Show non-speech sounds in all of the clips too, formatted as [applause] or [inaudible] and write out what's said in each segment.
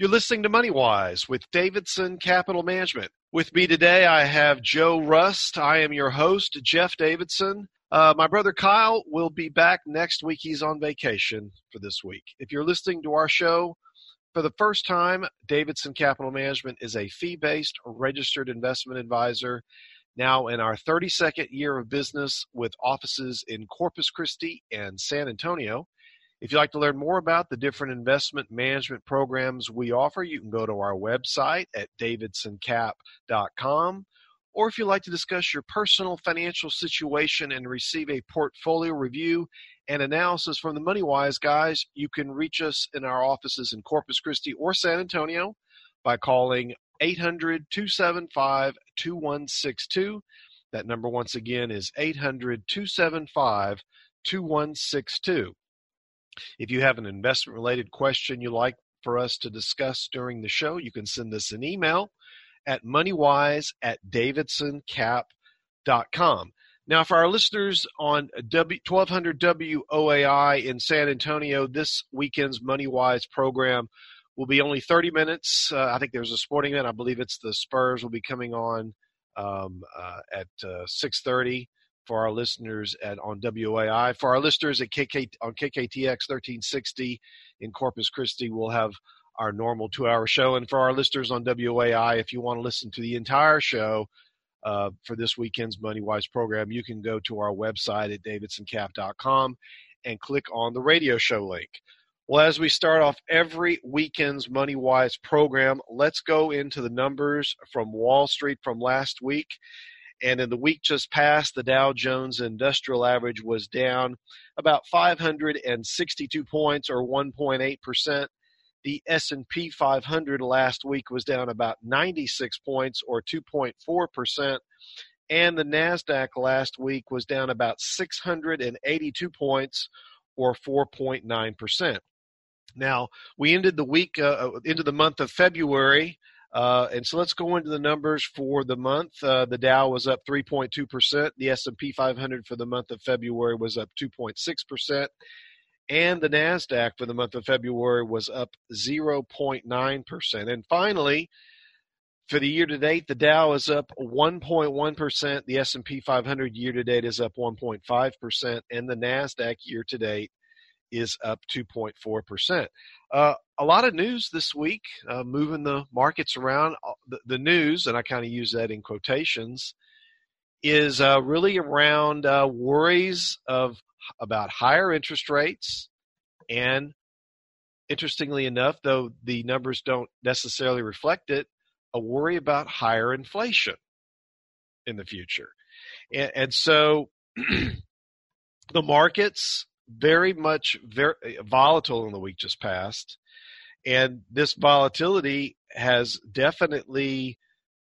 You're listening to MoneyWise with Davidson Capital Management. With me today, I have Joe Rust. I am your host, Jeff Davidson. Uh, my brother Kyle will be back next week. He's on vacation for this week. If you're listening to our show for the first time, Davidson Capital Management is a fee based registered investment advisor. Now in our 32nd year of business with offices in Corpus Christi and San Antonio. If you'd like to learn more about the different investment management programs we offer, you can go to our website at davidsoncap.com. Or if you'd like to discuss your personal financial situation and receive a portfolio review and analysis from the MoneyWise guys, you can reach us in our offices in Corpus Christi or San Antonio by calling 800 275 2162. That number, once again, is 800 275 2162. If you have an investment related question you'd like for us to discuss during the show, you can send us an email at moneywise at davidsoncap.com. Now, for our listeners on w, 1200 WOAI in San Antonio, this weekend's MoneyWise program will be only 30 minutes. Uh, I think there's a sporting event. I believe it's the Spurs will be coming on um, uh, at uh, 6:30 for our listeners at on WOAI. For our listeners at KK on KKTX 1360 in Corpus Christi, we'll have our normal two-hour show. And for our listeners on WOAI, if you want to listen to the entire show uh, for this weekend's Money Wise program, you can go to our website at davidsoncap.com and click on the radio show link. Well, as we start off every weekend's Money Wise program, let's go into the numbers from Wall Street from last week. And in the week just past, the Dow Jones Industrial Average was down about 562 points or 1.8%. The S&P 500 last week was down about 96 points or 2.4%. And the NASDAQ last week was down about 682 points or 4.9%. Now, we ended the week, uh, uh, into the month of February uh, and so let's go into the numbers for the month. Uh, the Dow was up 3.2%. The S&P 500 for the month of February was up 2.6%. And the NASDAQ for the month of February was up 0.9%. And finally, for the year to date, the Dow is up 1.1%. The S&P 500 year to date is up 1.5%. And the NASDAQ year to date is up 2.4%. Uh, a lot of news this week, uh, moving the markets around. Uh, the, the news, and I kind of use that in quotations, is uh, really around uh, worries of about higher interest rates, and interestingly enough, though the numbers don't necessarily reflect it, a worry about higher inflation in the future, and, and so [clears throat] the markets very much very volatile in the week just past, and this volatility has definitely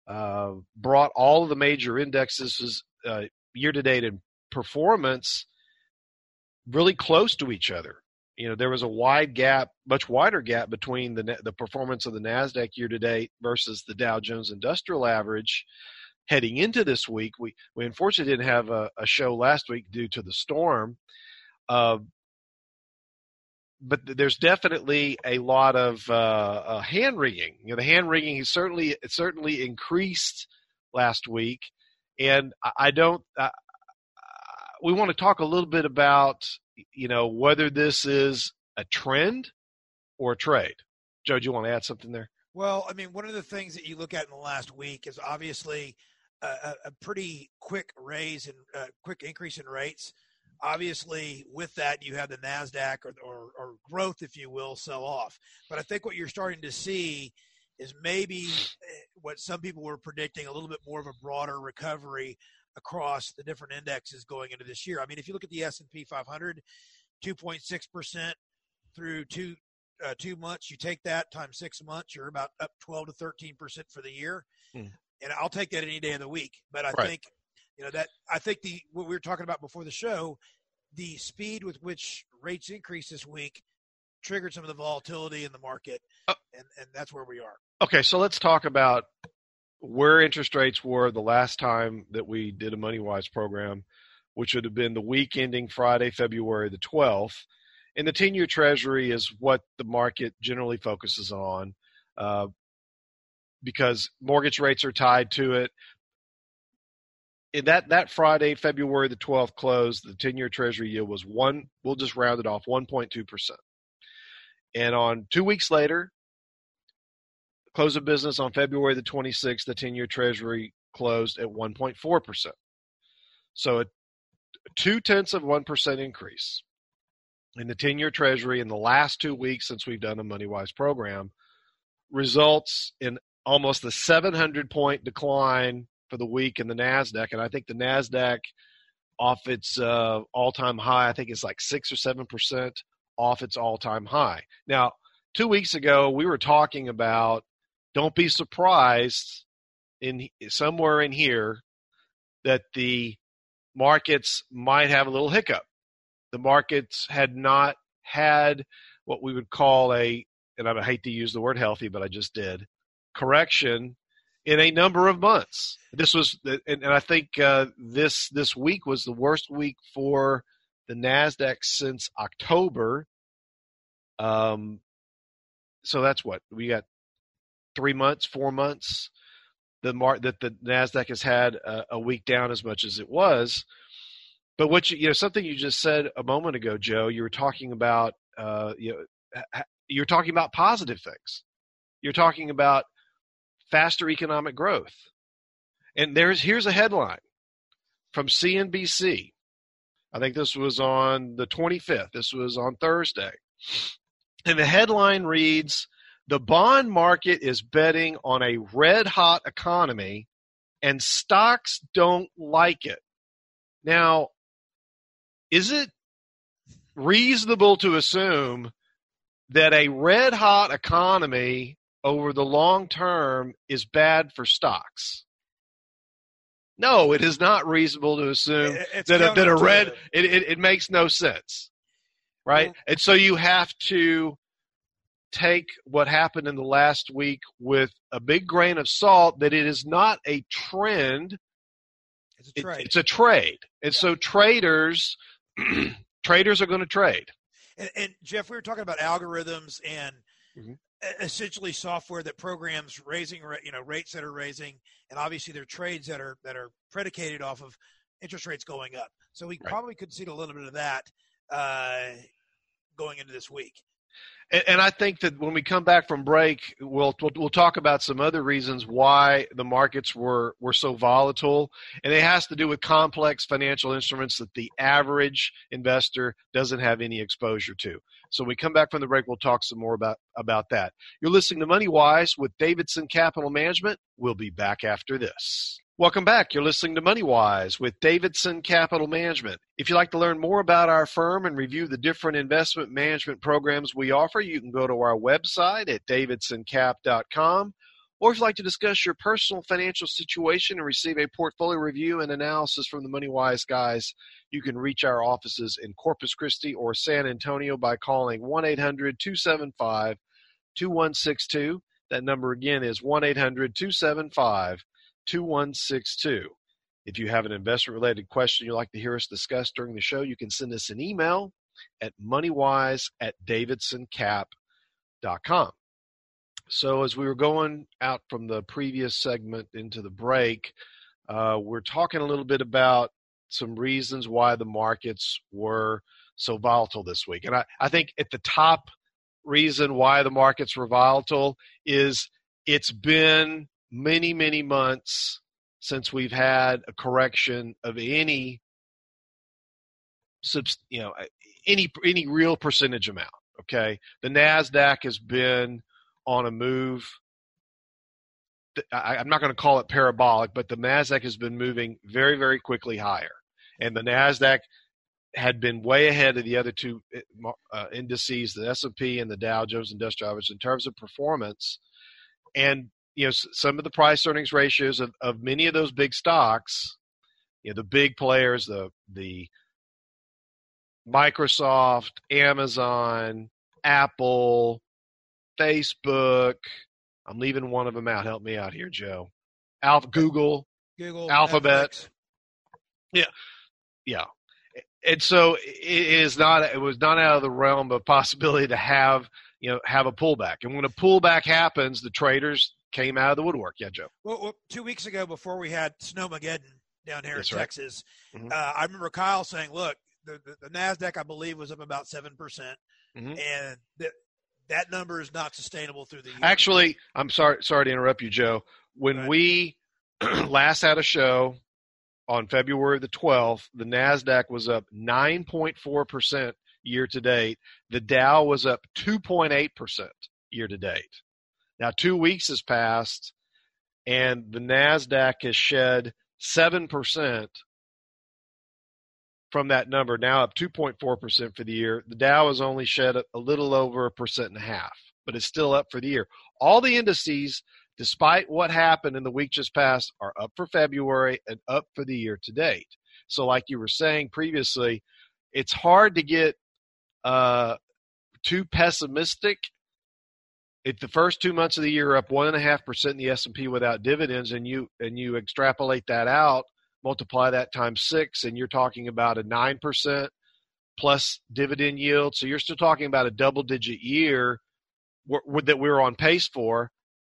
uh, brought all of the major indexes uh, year to date in performance really close to each other. You know, there was a wide gap, much wider gap between the the performance of the Nasdaq year to date versus the Dow Jones Industrial Average. Heading into this week, we we unfortunately didn't have a, a show last week due to the storm, uh, but there's definitely a lot of uh, uh, hand wringing. You know, the hand wringing certainly certainly increased last week, and I, don't. We want to talk a little bit about you know whether this is a trend or a trade. Joe, do you want to add something there? Well, I mean, one of the things that you look at in the last week is obviously a, a pretty quick raise and uh, quick increase in rates obviously with that you have the nasdaq or, or, or, growth if you will sell off but i think what you're starting to see is maybe eh, what some people were predicting a little bit more of a broader recovery across the different indexes going into this year i mean if you look at the s&p 500 2.6% through two uh, two months you take that times six months you're about up 12 to 13% for the year mm. and I'll take that any day of the week. But I Right. think you know that I think the what we were talking about before the show, the speed with which rates increased this week triggered some of the volatility in the market, Oh. and and that's where we are. Okay, so let's talk about where interest rates were the last time that we did a MoneyWise program, which would have been the week ending Friday, February the 12th. And the 10 year Treasury is what the market generally focuses on uh, because mortgage rates are tied to it. That, that Friday, February the 12th close, the 10 year Treasury yield was one, we'll just round it off, 1.2%. And on two weeks later, close of business on February the 26th, the 10 year Treasury closed at 1.4%. So a two tenths of 1% increase in the 10 year Treasury in the last two weeks since we've done a MoneyWise program results in almost a 700 point decline for the week in the NASDAQ. And I think the NASDAQ off its uh, all time high, I think it's like six or 7% off its all time high. Now, two weeks ago, we were talking about don't be surprised in somewhere in here that the markets might have a little hiccup. The markets had not had what we would call a, and I hate to use the word healthy, but I just did, correction in a number of months. This was, and, I think uh, this this week was the worst week for the Nasdaq since October. Um, so that's what we got three months, four months. The mark that the Nasdaq has had a, a week down as much as it was. But what you, you know, something you just said a moment ago, Joe, you were talking about, uh, you know, you're talking about positive things. You're talking about faster economic growth. And there's here's a headline from CNBC. I think this was on the 25th. This was on Thursday. And the headline reads The bond market is betting on a red hot economy and stocks don't like it. Now, is it reasonable to assume that a red hot economy over the long term is bad for stocks? No, it is not reasonable to assume It's that a, that a red it, it, it makes no sense right and so you have to take what happened in the last week with a big grain of salt that it is not a trend It's a it- trade. it's a trade and so traders [clears throat] traders are going to trade And, and Jeff, we were talking about algorithms and Mhm. Essentially software that programs raising, you know, rates that are raising, and obviously there are trades that are that are predicated off of interest rates going up. So we Right. probably could see a little bit of that uh, going into this week. And, and I think that when we come back from break, we'll, we'll we'll talk about some other reasons why the markets were were so volatile, and it has to do with complex financial instruments that the average investor doesn't have any exposure to. So when we come back from the break, we'll talk some more about about that. You're listening to Money Wise with Davidson Capital Management. We'll be back after this. Welcome back. You're listening to MoneyWise with Davidson Capital Management. If you'd like to learn more about our firm and review the different investment management programs we offer, you can go to our website at davidsoncap.com. Or if you'd like to discuss your personal financial situation and receive a portfolio review and analysis from the MoneyWise guys, you can reach our offices in Corpus Christi or San Antonio by calling 1 800 275 2162. That number again is 1 800 275 2162. If you have an investment related question you'd like to hear us discuss during the show, you can send us an email at moneywise at davidsoncap.com. So, as we were going out from the previous segment into the break, uh, we're talking a little bit about some reasons why the markets were so volatile this week. And I, I think at the top reason why the markets were volatile is it's been many, many months since we've had a correction of any you know, any any real percentage amount. Okay, the Nasdaq has been on a move. I, I'm not going to call it parabolic, but the Nasdaq has been moving very, very quickly higher, and the Nasdaq had been way ahead of the other two uh, indices, the S&P and the Dow Jones Industrial Average, in terms of performance. And you know some of the price earnings ratios of, of many of those big stocks, you know the big players, the the Microsoft, Amazon, Apple, Facebook. I'm leaving one of them out. Help me out here, Joe. Alpha, Google, Google, Alphabet. Yeah, yeah. And so it is not. It was not out of the realm of possibility to have you know have a pullback. And when a pullback happens, the traders came out of the woodwork. Yeah, Joe. Well, well, two weeks ago, before we had Snowmageddon down here That's in right. Texas, Mhm. uh, I remember Kyle saying, "Look, the, the, the Nasdaq, I believe, was up about seven percent, Mhm. and that that number is not sustainable through the year." Actually, I'm sorry. Sorry to interrupt you, Joe. When Right. we [clears throat] last had a show on February the 12th, the Nasdaq was up 9.4 percent year to date. The Dow was up 2.8 percent year to date. Now, two weeks has passed, and the Nasdaq has shed seven percent from that number. Now up 2.4 percent for the year. The Dow has only shed a, little over a percent and a half, but it's still up for the year. All the indices, despite what happened in the week just passed, are up for February and up for the year to date. So, like you were saying previously, it's hard to get uh, too pessimistic. If the first two months of the year up one and a half percent in the S and P without dividends, and you and you extrapolate that out, multiply that times six, and you're talking about a nine percent plus dividend yield. So you're still talking about a double digit year that we're on pace for.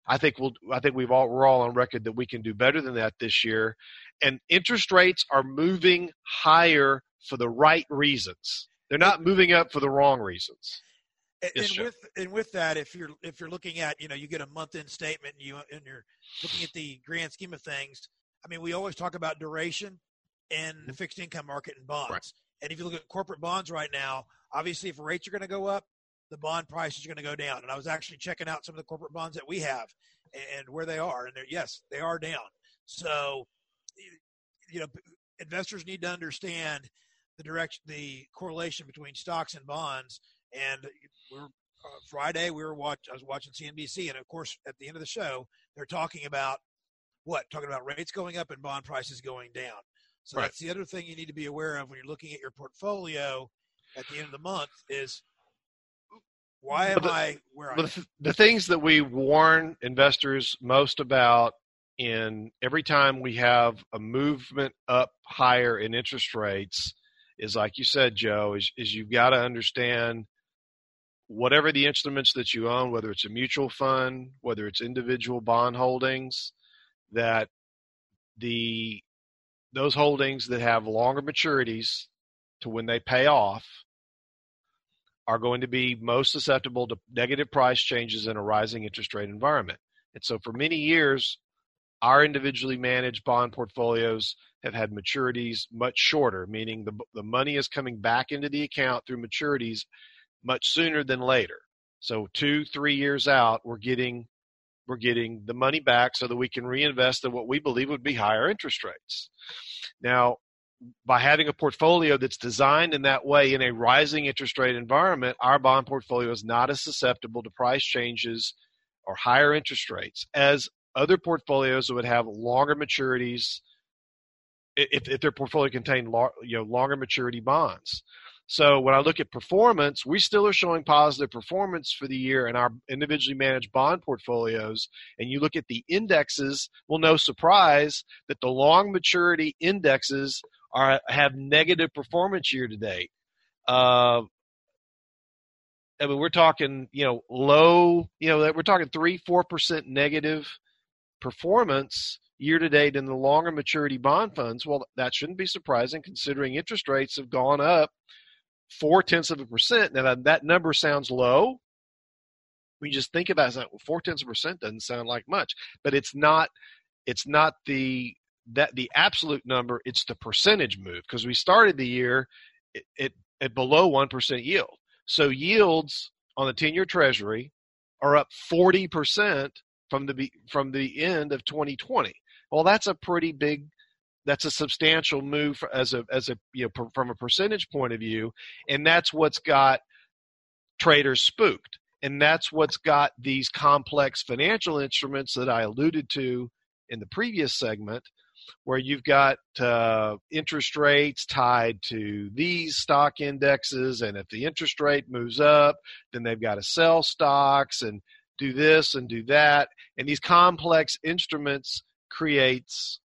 I think we'll. I think we've all we're all on record that we can do better than that this year. And interest rates are moving higher for the right reasons. They're not moving up for the wrong reasons. And, Yes, and with and with that, if you're if you're looking at you know you get a month end statement and you and you're looking at the grand scheme of things. I mean, we always talk about duration in the fixed income market and bonds. Mm-hmm. Right. And if you look at corporate bonds right now, obviously if rates are going to go up, the bond price is going to go down. And I was actually checking out some of the corporate bonds that we have and, and where they are, and they're yes, they are down. So, you know, investors need to understand the direction, the correlation between stocks and bonds. And we're uh, Friday we were watch. I was watching CNBC, and of course, at the end of the show, they're talking about what? Talking about rates going up and bond prices going down. So Right. that's the other thing you need to be aware of when you're looking at your portfolio at the end of the month is why am the- I where I the, the things that we warn investors most about in every time we have a movement up higher in interest rates is like you said, Joe, is, is you've got to understand whatever the instruments that you own, whether it's a mutual fund, whether it's individual bond holdings, that the those holdings that have longer maturities to when they pay off are going to be most susceptible to negative price changes in a rising interest rate environment. And so for many years, our individually managed bond portfolios have had maturities much shorter, meaning the, the money is coming back into the account through maturities much sooner than later. So two, three years out, we're getting we're getting the money back so that we can reinvest at what we believe would be higher interest rates. Now, by having a portfolio that's designed in that way in a rising interest rate environment, our bond portfolio is not as susceptible to price changes or higher interest rates as other portfolios that would have longer maturities if, if their portfolio contained lar- you know longer maturity bonds. So when I look at performance, we still are showing positive performance for the year in our individually managed bond portfolios. And you look at the indexes, well, no surprise that the long maturity indexes are have negative performance year to date. Uh, I mean, we're talking, you know, low, you know, we're talking three, four percent negative performance year to date in the longer maturity bond funds. Well, that shouldn't be surprising considering interest rates have gone up four tenths of a percent. Now that, that number sounds low. When you just think about it, it's like, four tenths of a percent doesn't sound like much, but it's not. It's not the that the absolute number. It's the percentage move because we started the year at, at, at below one percent yield. So yields on the ten-year Treasury are up forty percent from the from the end of 2020. Well, that's a pretty big that's a substantial move as a as a you know from a percentage point of view, and that's what's got traders spooked. And that's what's got these complex financial instruments that I alluded to in the previous segment, where you've got uh, interest rates tied to these stock indexes. And if the interest rate moves up, then they've got to sell stocks and do this and do that. And these complex instruments creates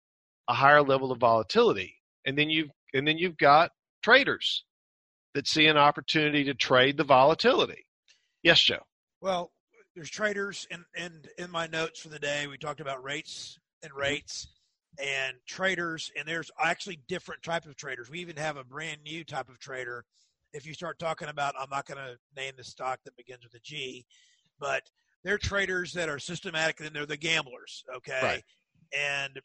a higher level of volatility. And then you've and then you've got traders that see an opportunity to trade the volatility. Yes, Joe. Well, there's traders, and and in my notes for the day, we talked about rates and mm-hmm. rates and traders, and there's actually different types of traders. We even have a brand new type of trader. If you start talking about, I'm not going to name the stock that begins with a G, but they're traders that are systematic, and they're the gamblers. Okay, right. and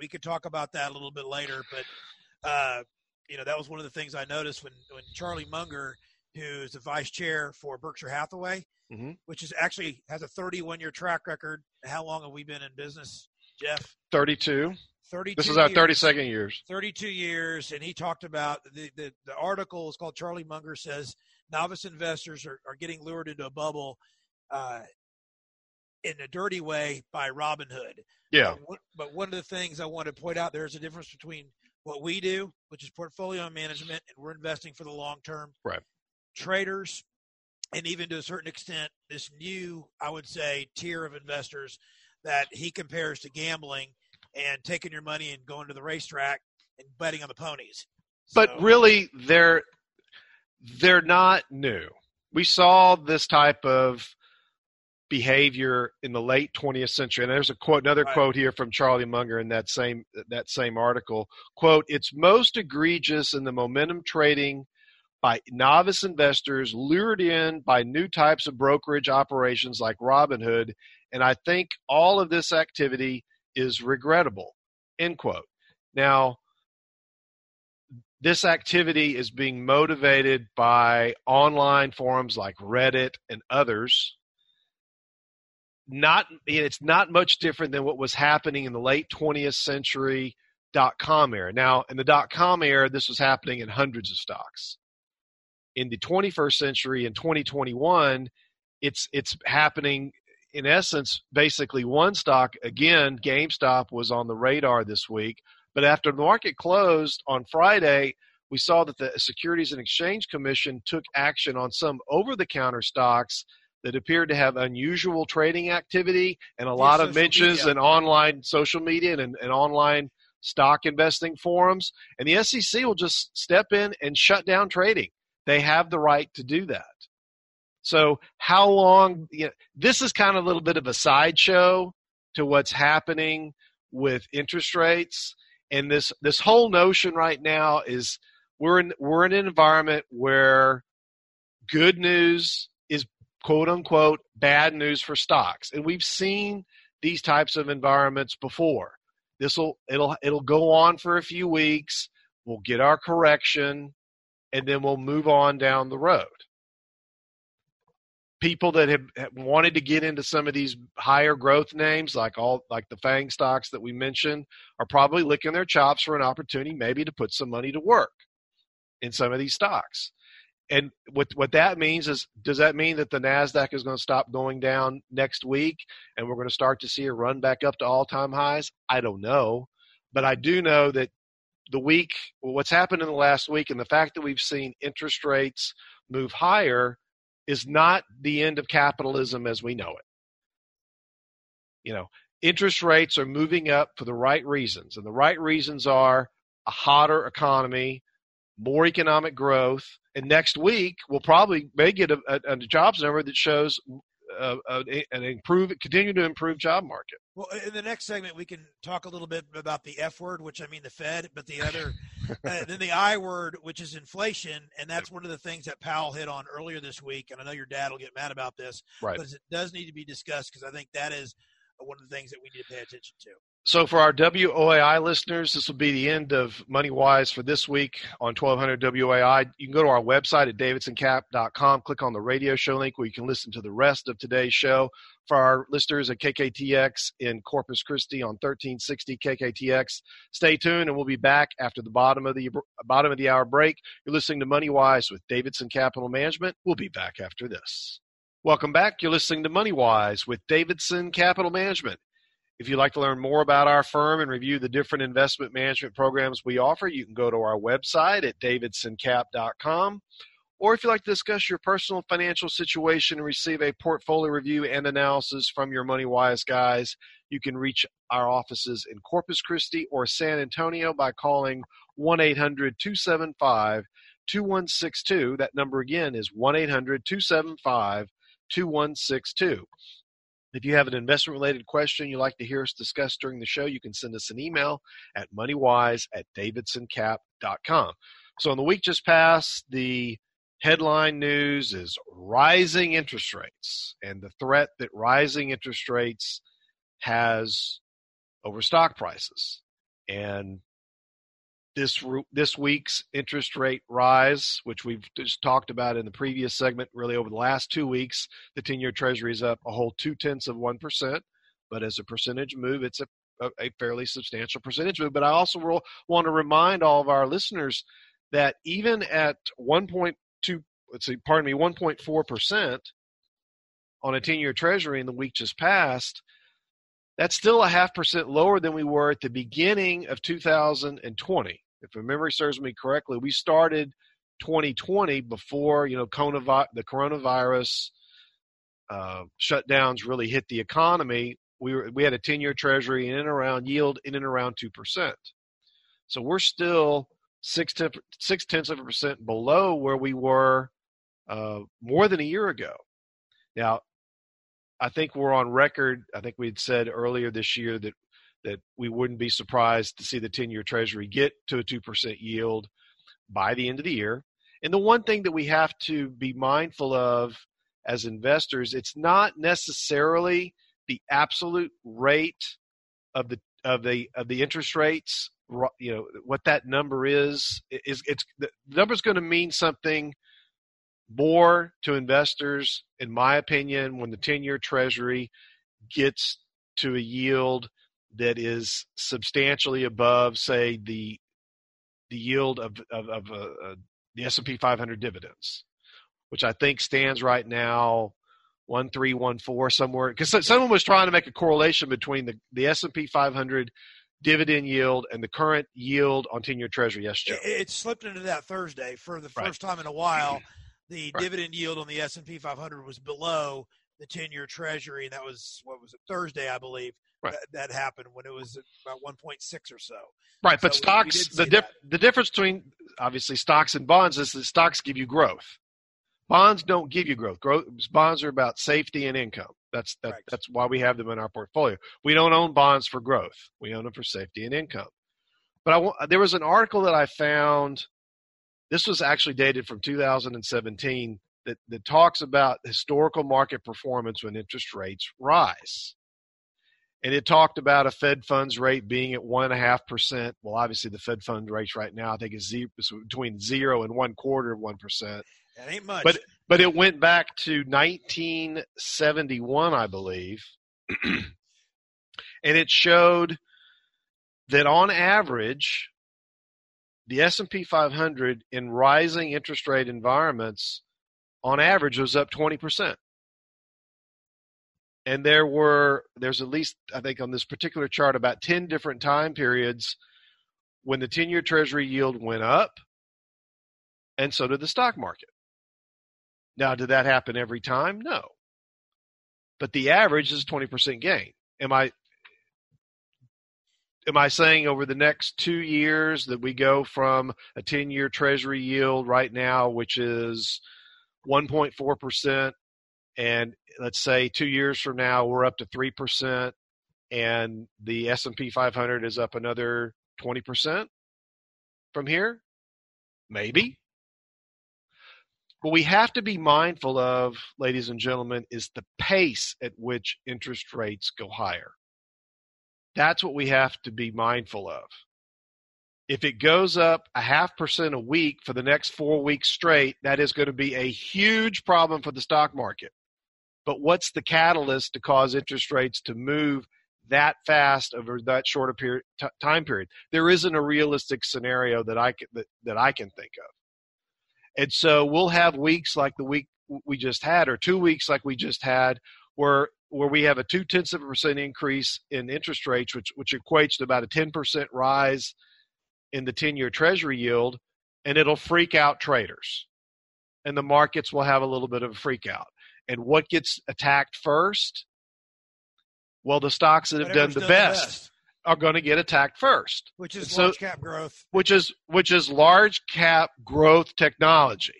we could talk about that a little bit later, but uh, you know that was one of the things I noticed when when Charlie Munger, who's the vice chair for Berkshire Hathaway, mm-hmm. which is actually has a 31 year track record. How long have we been in business, Jeff? 32. 32 this is our 32nd years 32 years and he talked about the, the, the article is called charlie munger says novice investors are, are getting lured into a bubble uh, in a dirty way by Robinhood. yeah but, one of the things i want to point out there's a difference between what we do, which is portfolio management, and we're investing for the long term. Right. Traders, and even to a certain extent, this new, I would say, tier of investors that he compares to gambling and taking your money and going to the racetrack and betting on the ponies. But so, really, they're they're not new. We saw this type of behavior in the late 20th century. And there's a quote, another right. quote here from Charlie Munger in that same that same article. Quote: "It's most egregious in the momentum trading." By novice investors lured in by new types of brokerage operations like Robinhood, and I think all of this activity is regrettable. End quote. Now, this activity is being motivated by online forums like Reddit and others not it's not much different than what was happening in the late 20th century dot com era. Now, in the dot com era, this was happening in hundreds of stocks. In the 21st century, in 2021, it's it's happening in essence basically one stock. Again, GameStop was on the radar this week, but after the market closed on Friday, we saw that the Securities and Exchange Commission took action on some over-the-counter stocks that appeared to have unusual trading activity and a lot of mentions media. in online social media and, and online stock investing forums. And the SEC will just step in and shut down trading. They have the right to do that. So, how long? You know, this is kind of a little bit of a sideshow to what's happening with interest rates. And this this whole notion right now is we're in we're in an environment where good news quote unquote bad news for stocks. And we've seen these types of environments before. This will it'll it'll go on for a few weeks. We'll get our correction and then we'll move on down the road. People that have, have wanted to get into some of these higher growth names, like all like the FANG stocks that we mentioned, are probably licking their chops for an opportunity maybe to put some money to work in some of these stocks and what what that means is does that mean that the nasdaq is going to stop going down next week and we're going to start to see a run back up to all-time highs i don't know but i do know that the week what's happened in the last week and the fact that we've seen interest rates move higher is not the end of capitalism as we know it you know interest rates are moving up for the right reasons and the right reasons are a hotter economy more economic growth. And next week, we'll probably may get a, a, a jobs number that shows uh, an improve, continue to improve job market. Well, in the next segment, we can talk a little bit about the F word, which I mean the Fed, but the other, [laughs] uh, then the I word, which is inflation, and that's one of the things that Powell hit on earlier this week. And I know your dad will get mad about this, right. but it does need to be discussed because I think that is one of the things that we need to pay attention to. So, for our WOAI listeners, this will be the end of Money Wise for this week on 1200 WOAI. You can go to our website at davidsoncap.com, click on the radio show link where you can listen to the rest of today's show. For our listeners at KKTX in Corpus Christi on 1360 KKTX, stay tuned and we'll be back after the bottom of the bottom of the hour break. You're listening to Money Wise with Davidson Capital Management. We'll be back after this. Welcome back. You're listening to Money Wise with Davidson Capital Management. If you'd like to learn more about our firm and review the different investment management programs we offer, you can go to our website at davidsoncap.com. Or if you'd like to discuss your personal financial situation and receive a portfolio review and analysis from your Money Wise guys, you can reach our offices in Corpus Christi or San Antonio by calling 1 800 275 2162. That number again is 1 800 275 2162. If you have an investment related question you'd like to hear us discuss during the show, you can send us an email at moneywise at davidsoncap.com. So, in the week just passed, the headline news is rising interest rates and the threat that rising interest rates has over stock prices. And this this week's interest rate rise, which we've just talked about in the previous segment, really over the last two weeks, the ten-year Treasury is up a whole two tenths of one percent. But as a percentage move, it's a, a fairly substantial percentage move. But I also will, want to remind all of our listeners that even at one point two, let's see, pardon me, one point four percent on a ten-year Treasury in the week just passed, that's still a half percent lower than we were at the beginning of 2020. If my memory serves me correctly, we started 2020 before you know the coronavirus uh, shutdowns really hit the economy. We were we had a 10-year Treasury in and around yield in and around two percent. So we're still six six tenths of a percent below where we were uh, more than a year ago. Now, I think we're on record. I think we had said earlier this year that that we wouldn't be surprised to see the 10-year Treasury get to a 2% yield by the end of the year. And the one thing that we have to be mindful of as investors, it's not necessarily the absolute rate of the of the of the interest rates. You know what that number is is it's the number's going to mean something more to investors, in my opinion, when the 10 year Treasury gets to a yield that is substantially above, say, the the yield of of, of uh, uh, the S and P 500 dividends, which I think stands right now one three one four somewhere. Because someone was trying to make a correlation between the the S and P 500 dividend yield and the current yield on 10 year Treasury. Yes, Joe. It, it, slipped into that Thursday for the first right. time in a while [clears throat] the right. dividend yield on the S&P 500 was below the 10-year treasury and that was what was it Thursday I believe right. that, that, happened when it was about 1.6 or so. Right so but stocks the dip, the difference between obviously stocks and bonds is that stocks give you growth. Bonds don't give you growth. Growth bonds are about safety and income. That's that, right. that's why we have them in our portfolio. We don't own bonds for growth. We own them for safety and income. But I, there was an article that I found this was actually dated from 2017 that, that talks about historical market performance when interest rates rise. And it talked about a Fed funds rate being at one and a half percent. Well, obviously the Fed funds rate right now I think is zero, between zero and one quarter of one percent. That ain't much. But but it went back to 1971, I believe, [clears throat] and it showed that on average the S&P 500 in rising interest rate environments on average was up 20%. And there were there's at least I think on this particular chart about 10 different time periods when the 10-year treasury yield went up and so did the stock market. Now, did that happen every time? No. But the average is 20% gain. Am I am I saying over the next two years that we go from a 10 year treasury yield right now, which is 1.4%, and let's say two years from now we're up to 3%, and the S&P 500 is up another 20% from here? Maybe. What we have to be mindful of, ladies and gentlemen, is the pace at which interest rates go higher. That's what we have to be mindful of. If it goes up a half percent a week for the next four weeks straight, that is going to be a huge problem for the stock market. But what's the catalyst to cause interest rates to move that fast over that shorter period t- time period? There isn't a realistic scenario that I can that, that I can think of. And so we'll have weeks like the week we just had, or two weeks like we just had, where where we have a two tenths of a percent increase in interest rates, which which equates to about a ten percent rise in the ten year Treasury yield, and it'll freak out traders, and the markets will have a little bit of a freak out. And what gets attacked first? Well, the stocks that have done the, done best, the best, are going to get attacked first, which is So- large cap growth. which is which is large cap growth technology.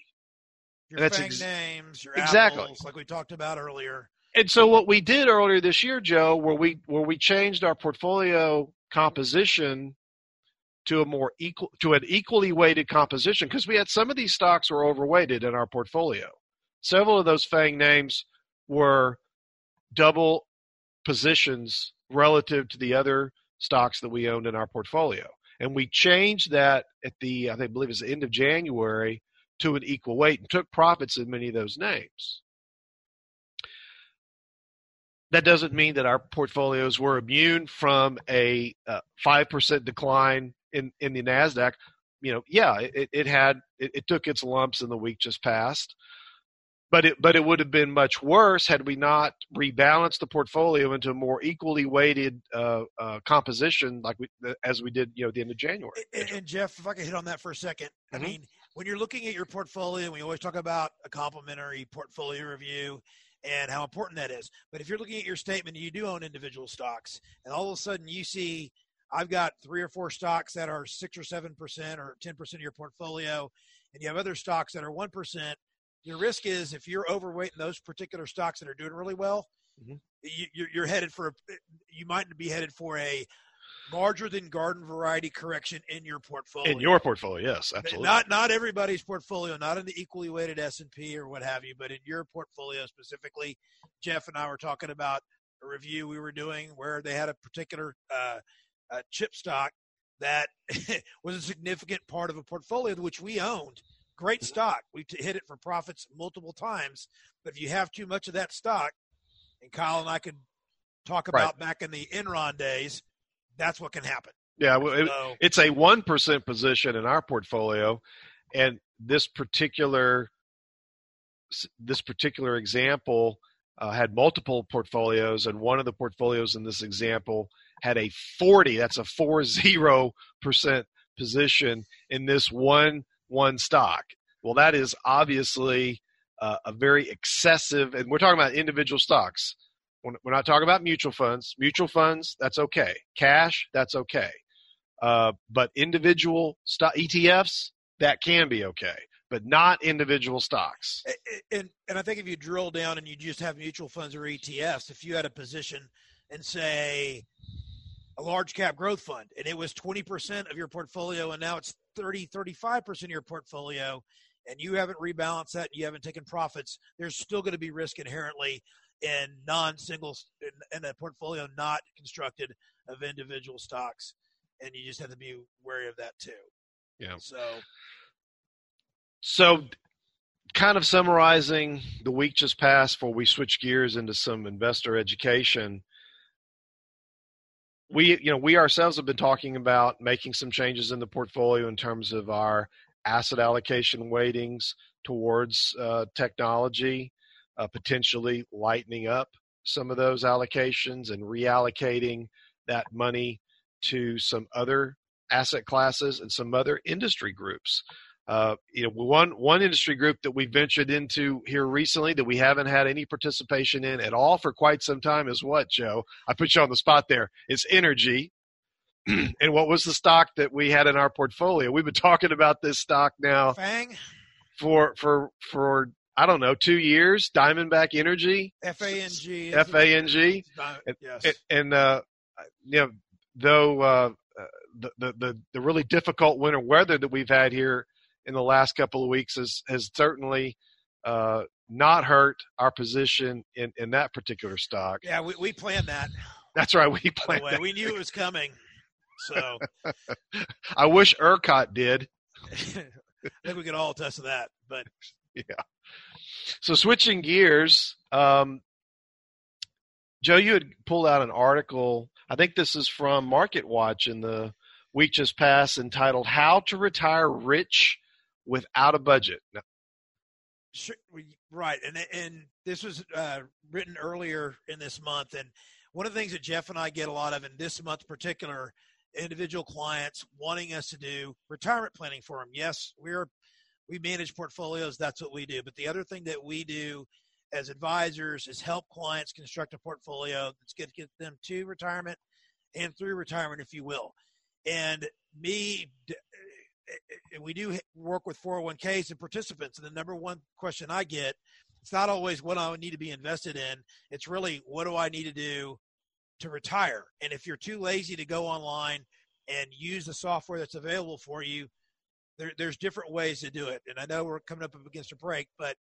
Your that's ex- names, your exactly. apples, like we talked about earlier. And so what we did earlier this year, Joe, where we where we changed our portfolio composition to a more equal to an equally weighted composition because we had some of these stocks were overweighted in our portfolio. Several of those FANG names were double positions relative to the other stocks that we owned in our portfolio. And we changed that at the I think I believe it's the end of January to an equal weight and took profits in many of those names. That doesn't mean that our portfolios were immune from a uh, five percent decline in in the Nasdaq. You know, yeah, it, it had it, it took its lumps in the week just past, but it but it would have been much worse had we not rebalanced the portfolio into a more equally weighted uh, uh, composition like we as we did you know at the end of January. And, and Jeff, if I could hit on that for a 2nd I Mhm. mean, when you're looking at your portfolio, we always talk about a complimentary portfolio review and how important that is. But if you're looking at your statement, and you do own individual stocks, and all of a sudden you see, I've got three or four stocks that are six or seven percent or ten percent of your portfolio, and you have other stocks that are one percent. Your risk is if you're overweight in those particular stocks that are doing really well, Mhm. you, you're, you're headed for. a- You might be headed for a larger than garden variety correction in your portfolio. In your portfolio, yes, absolutely. Not not everybody's portfolio, not in the equally weighted S and P or what have you, but in your portfolio specifically. Jeff and I were talking about a review we were doing where they had a particular uh, uh, chip stock that [laughs] was a significant part of a portfolio which we owned. Great stock. We t- hit it for profits multiple times, but if you have too much of that stock, and Kyle and I could talk Right. about back in the Enron days, that's what can happen. yeah, well, it- So, it's a one percent position in our portfolio, and this particular this particular example uh, had multiple portfolios, and one of the portfolios in this example had a forty. That's a four [laughs] zero percent position in this one one stock. Well, that is obviously uh, a very excessive, and we're talking about individual stocks. We're not talking about mutual funds. Mutual funds, that's okay. Cash, that's okay. Uh, but individual ETFs, that can be okay, but not individual stocks. and and I think if you drill down and you just have mutual funds or ETFs, if you had a position and say a large cap growth fund and it was 20% of your portfolio and now it's 30 35% of your portfolio and you haven't rebalanced that you haven't taken profits there's still going to be risk inherently in non-single in, in a portfolio not constructed of individual stocks and you just have to be wary of that too Yeah. so So, kind of summarizing the week just passed before we switch gears into some investor education. We, you know, we ourselves have been talking about making some changes in the portfolio in terms of our asset allocation weightings towards uh, technology, uh, potentially lightening up some of those allocations and reallocating that money to some other asset classes and some other industry groups. Uh, you know, one one industry group that we ventured into here recently that we haven't had any participation in at all for quite some time is what, Joe? I put you on the spot there. It's energy. [clears throat] and what was the stock that we had in our portfolio? We've been talking about this stock now fang for for for I don't know two years. Diamondback Energy, f-a-n-g F A N G, yes and, and uh, you know, though uh, uh, the, the the really difficult winter weather that we've had here in the last couple of weeks has has certainly uh, not hurt our position in in that particular stock. Yeah, we, we planned that. That's right. We planned. way, that. we knew it was coming. So [laughs] I wish ERCOT did. [laughs] I think we could all attest to that. But [laughs] So switching gears, um, Joe, you had pulled out an article. I think this is from Market Watch in the week just passed, entitled "How to Retire Rich Without a Budget." Now, Sure, right, and and this was uh, written earlier in this month, and one of the things that Jeff and I get a lot of in this month, particular, individual clients wanting us to do retirement planning for them. Yes, we're we manage portfolios. That's what we do. But the other thing that we do as advisors is help clients construct a portfolio that's going to get them to retirement and through retirement, if you will. And me, eh, we do work with 401ks and participants. And the number one question I get, it's not always what I need to be invested in. It's really what do I need to do to retire? And if you're too lazy to go online and use the software that's available for you, there, there's different ways to do it. And I know we're coming up against a break, but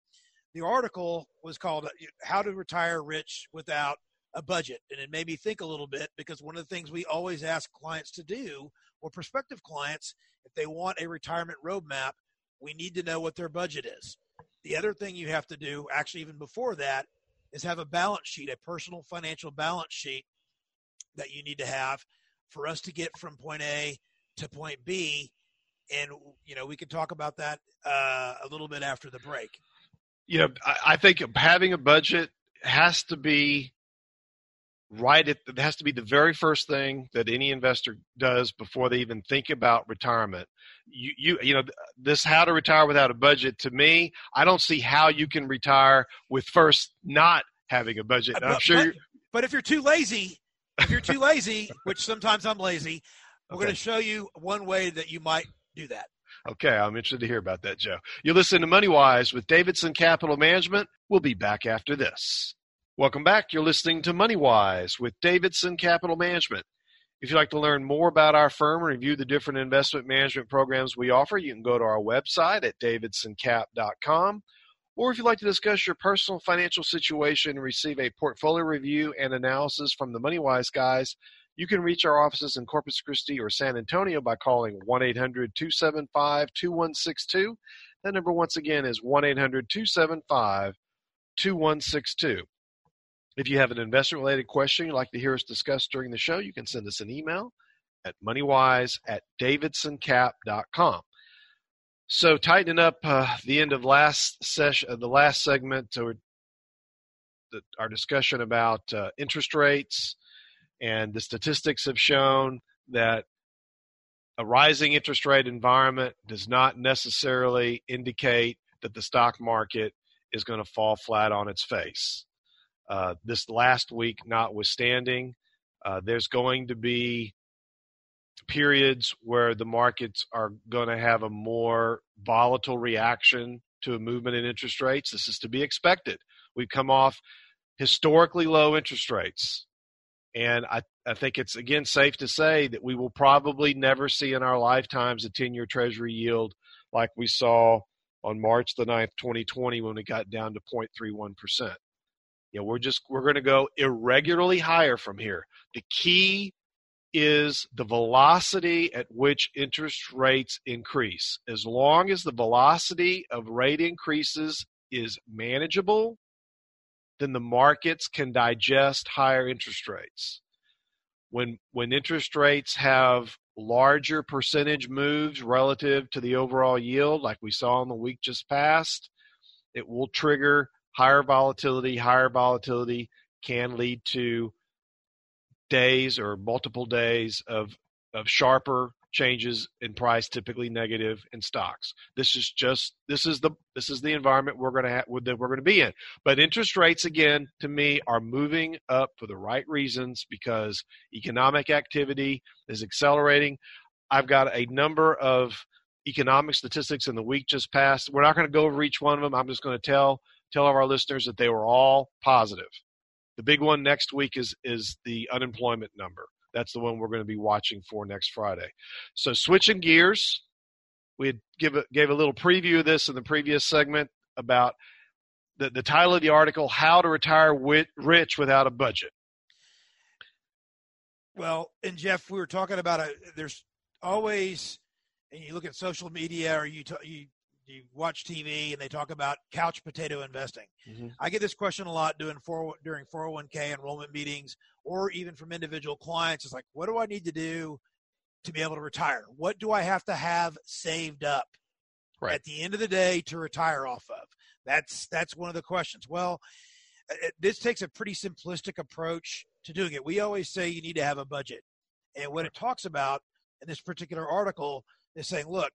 the article was called "How to Retire Rich Without a Budget," and it made me think a little bit because one of the things we always ask clients to do, or prospective clients, if they want a retirement roadmap, we need to know what their budget is. The other thing you have to do, actually, even before that, is have a balance sheet, a personal financial balance sheet that you need to have for us to get from point A to point B. And, you know, we can talk about that uh, a little bit after the break. You know, I, I think having a budget has to be right it has to be the very first thing that any investor does before they even think about retirement. You you you know this how to retire without a budget to me i don't see how you can retire with first not having a budget. I'm sure but, but if you're too lazy if you're too lazy which sometimes i'm lazy we're okay. going to show you one way that you might do that Okay, I'm interested to hear about that, Joe. You listen to Money Wise with Davidson Capital Management. We'll be back after this. Welcome back. You're listening to Money Wise with Davidson Capital Management. If you'd like to learn more about our firm and review the different investment management programs we offer, you can go to our website at davidsoncap.com. Or if you'd like to discuss your personal financial situation and receive a portfolio review and analysis from the MoneyWise guys, you can reach our offices in Corpus Christi or San Antonio by calling 1 800 275 2162. That number, once again, is 1 800 275 2162. If you have an investment related question you'd like to hear us discuss during the show, you can send us an email at moneywise at davidsoncap.com. So, tightening up uh, the end of last session, uh, the last segment, or the, our discussion about uh, interest rates, and the statistics have shown that a rising interest rate environment does not necessarily indicate that the stock market is going to fall flat on its face. Uh, this last week, notwithstanding, uh, there's going to be periods where the markets are going to have a more volatile reaction to a movement in interest rates. This is to be expected. We've come off historically low interest rates. And I, I think it's again safe to say that we will probably never see in our lifetimes a 10 year treasury yield like we saw on March the 9th, 2020, when it got down to 0.31%. You know, we're just, we're going to go irregularly higher from here. The key is the velocity at which interest rates increase. As long as the velocity of rate increases is manageable, then the markets can digest higher interest rates. When when interest rates have larger percentage moves relative to the overall yield, like we saw in the week just past, it will trigger higher volatility. Higher volatility can lead to days or multiple days of of sharper changes in price, typically negative in stocks. This is just this is the this is the environment we're going to have that we're going to be in. But interest rates again, to me, are moving up for the right reasons because economic activity is accelerating. I've got a number of economic statistics in the week just passed. We're not going to go over each one of them. I'm just going to tell tell our listeners that they were all positive. The big one next week is is the unemployment number. That's the one we're going to be watching for next Friday. So switching gears, we give a, gave a little preview of this in the previous segment about the, the title of the article, How to Retire with, Rich Without a Budget. Well, and Jeff, we were talking about it. There's always, and you look at social media or you, t- you you watch TV and they talk about couch potato investing. Mm-hmm. I get this question a lot doing four, during 401k enrollment meetings or even from individual clients. It's like, what do I need to do to be able to retire? What do I have to have saved up right. at the end of the day to retire off of? That's that's one of the questions. Well, uh, this takes a pretty simplistic approach to doing it. We always say you need to have a budget. And what it talks about in this particular article is saying, look,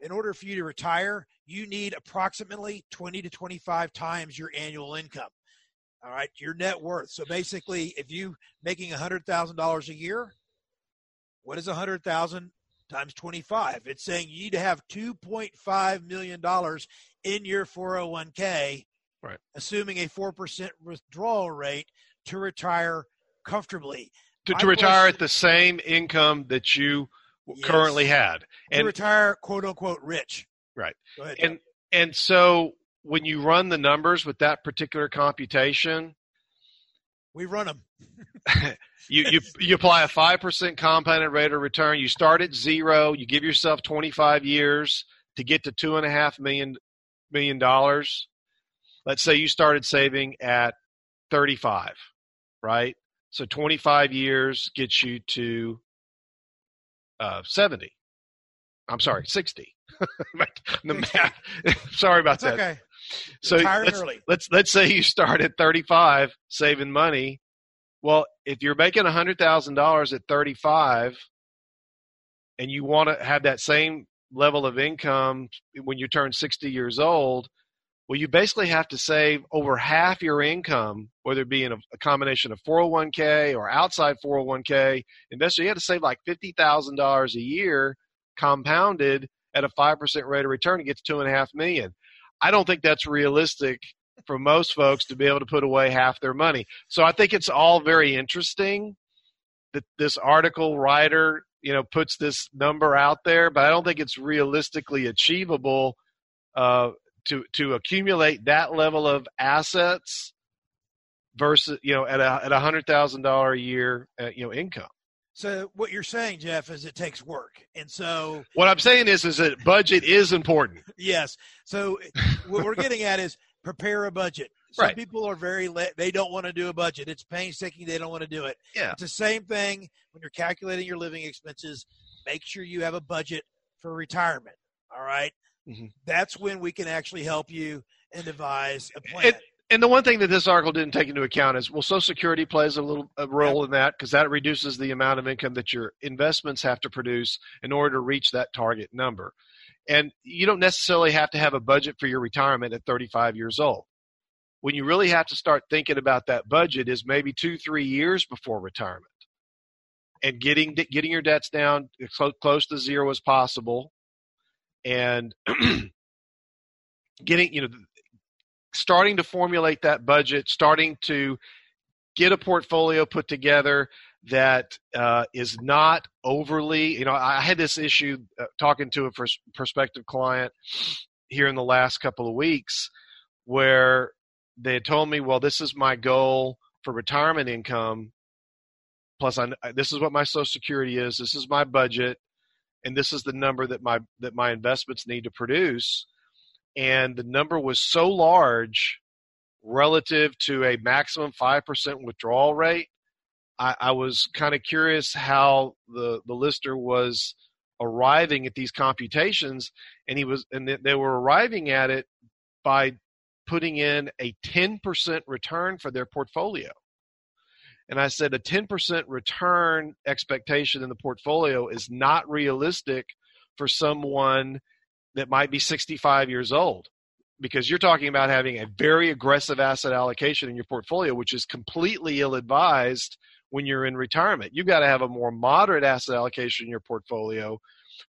in order for you to retire, you need approximately 20 to 25 times your annual income. All right, your net worth. So basically, if you making $100,000 a year, what is 100,000 times 25? It's saying you need to have 2.5 million dollars in your 401k, right. assuming a 4% withdrawal rate to retire comfortably. To, to retire at the same income that you yes. currently had. And to retire quote unquote rich. Right. Ahead, and and so when you run the numbers with that particular computation, we run them. [laughs] you, you you apply a five percent compounded rate of return. You start at zero. You give yourself twenty five years to get to two and a half million million dollars. Let's say you started saving at thirty five, right? So twenty five years gets you to uh, seventy. I'm sorry, sixty. [laughs] the [laughs] math. [laughs] sorry about That's that. Okay. So let's, let's let's say you start at 35 saving money well, if you're making $100,000 at 35 and you want to have that same level of income when you turn 60 years old, well, you basically have to save over half your income, whether it be in a, a combination of 401k or outside 401k investor. You have to save like $50,000 a year compounded at a 5% rate of return to get to two and a half million. I don't think that's realistic for most folks to be able to put away half their money. So I think it's all very interesting that this article writer, you know, puts this number out there, but I don't think it's realistically achievable uh, to to accumulate that level of assets versus you know at a at a hundred thousand dollar a year uh, you know income. So what you're saying, Jeff, is it takes work, and so what I'm saying is is that budget is important. [laughs] yes. So what we're getting at is prepare a budget. Some right. people are very le- they don't want to do a budget. It's painstaking. They don't want to do it. Yeah. It's the same thing when you're calculating your living expenses. Make sure you have a budget for retirement. All right? Mm-hmm. That's when we can actually help you and devise a plan. It, and the one thing that this article didn't take into account is well, Social Security plays a little a role in that because that reduces the amount of income that your investments have to produce in order to reach that target number. And you don't necessarily have to have a budget for your retirement at 35 years old. When you really have to start thinking about that budget is maybe two, three years before retirement. And getting getting your debts down as close to zero as possible, and getting you know starting to formulate that budget, starting to get a portfolio put together that uh, is not overly, you know, I had this issue uh, talking to a pers- prospective client here in the last couple of weeks where they had told me, well, this is my goal for retirement income. Plus, I, this is what my Social Security is. This is my budget, and this is the number that my that my investments need to produce. And the number was so large relative to a maximum five percent withdrawal rate I, I was kind of curious how the the lister was arriving at these computations, and he was and they were arriving at it by putting in a 10% return for their portfolio. And I said a 10% return expectation in the portfolio is not realistic for someone that might be 65 years old because you're talking about having a very aggressive asset allocation in your portfolio, which is completely ill advised when you're in retirement. You've got to have a more moderate asset allocation in your portfolio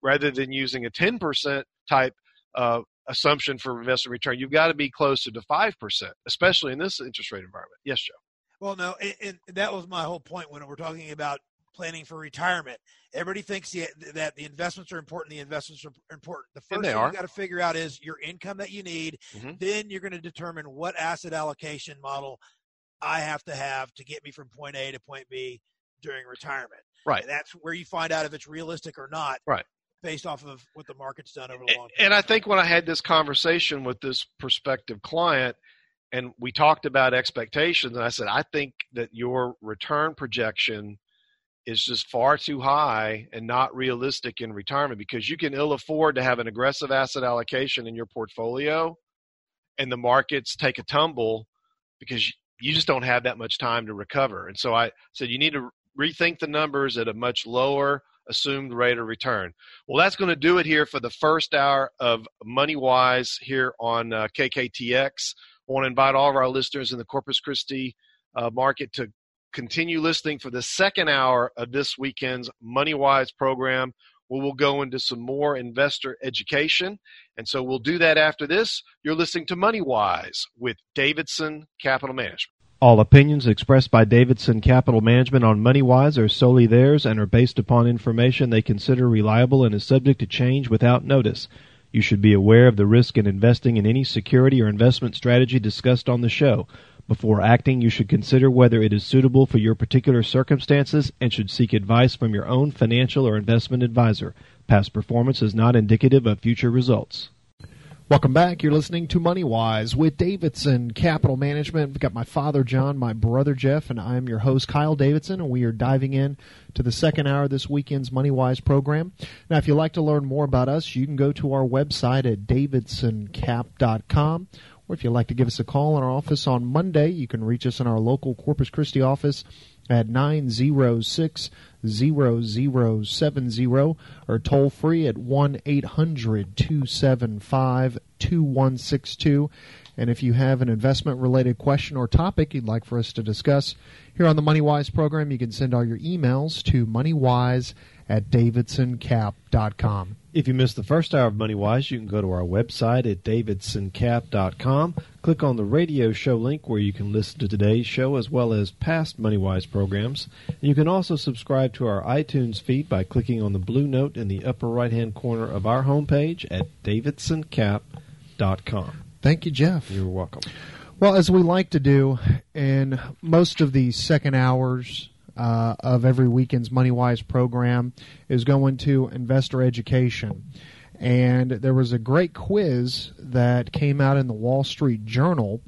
rather than using a 10% type uh, assumption for investment return. You've got to be closer to 5%, especially in this interest rate environment. Yes, Joe. Well, no, and, and that was my whole point when we're talking about planning for retirement. Everybody thinks the, that the investments are important. The investments are important. The first thing are. you got to figure out is your income that you need. Mm-hmm. Then you're going to determine what asset allocation model I have to have to get me from point A to point B during retirement. Right. And that's where you find out if it's realistic or not. Right. Based off of what the market's done over the long term. And I think when I had this conversation with this prospective client and we talked about expectations, and I said, I think that your return projection is just far too high and not realistic in retirement because you can ill afford to have an aggressive asset allocation in your portfolio and the markets take a tumble because you just don't have that much time to recover. And so I said you need to rethink the numbers at a much lower assumed rate of return. Well, that's going to do it here for the first hour of Money Wise here on uh, KKTX. I want to invite all of our listeners in the Corpus Christi uh, market to continue listening for the second hour of this weekend's Money Wise program where we'll go into some more investor education. And so we'll do that after this. You're listening to Money Wise with Davidson Capital Management. All opinions expressed by Davidson Capital Management on MoneyWise are solely theirs and are based upon information they consider reliable and is subject to change without notice. You should be aware of the risk in investing in any security or investment strategy discussed on the show. Before acting, you should consider whether it is suitable for your particular circumstances and should seek advice from your own financial or investment advisor. Past performance is not indicative of future results. Welcome back. You're listening to Money Wise with Davidson Capital Management. We've got my father John, my brother Jeff, and I'm your host Kyle Davidson, and we are diving in to the second hour of this weekend's Money Wise program. Now, if you'd like to learn more about us, you can go to our website at davidsoncap.com. Or if you'd like to give us a call in our office on Monday, you can reach us in our local Corpus Christi office at 906 0070 or toll free at 1 800 275 2162. And if you have an investment related question or topic you'd like for us to discuss here on the MoneyWise program, you can send all your emails to moneywise at davidsoncap.com. If you missed the first hour of MoneyWise, you can go to our website at davidsoncap.com. Click on the radio show link where you can listen to today's show as well as past MoneyWise programs. And you can also subscribe to our iTunes feed by clicking on the blue note in the upper right hand corner of our homepage at davidsoncap.com. Thank you, Jeff. You're welcome. Well, as we like to do in most of the second hours uh, of every weekend's MoneyWise program is going to investor education. And there was a great quiz that came out in the Wall Street Journal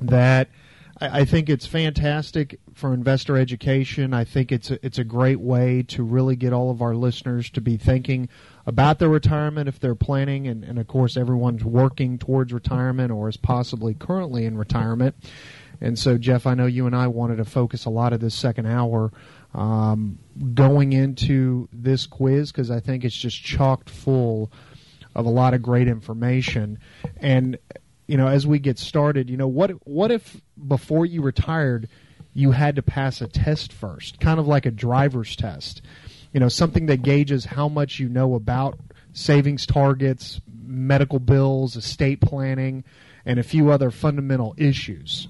that I, I think it's fantastic for investor education. I think it's a, it's a great way to really get all of our listeners to be thinking about their retirement if they're planning, and, and of course, everyone's working towards retirement or is possibly currently in retirement. And so, Jeff, I know you and I wanted to focus a lot of this second hour um, going into this quiz because I think it's just chocked full of a lot of great information. And you know, as we get started, you know, what what if before you retired, you had to pass a test first, kind of like a driver's test? You know, something that gauges how much you know about savings targets, medical bills, estate planning, and a few other fundamental issues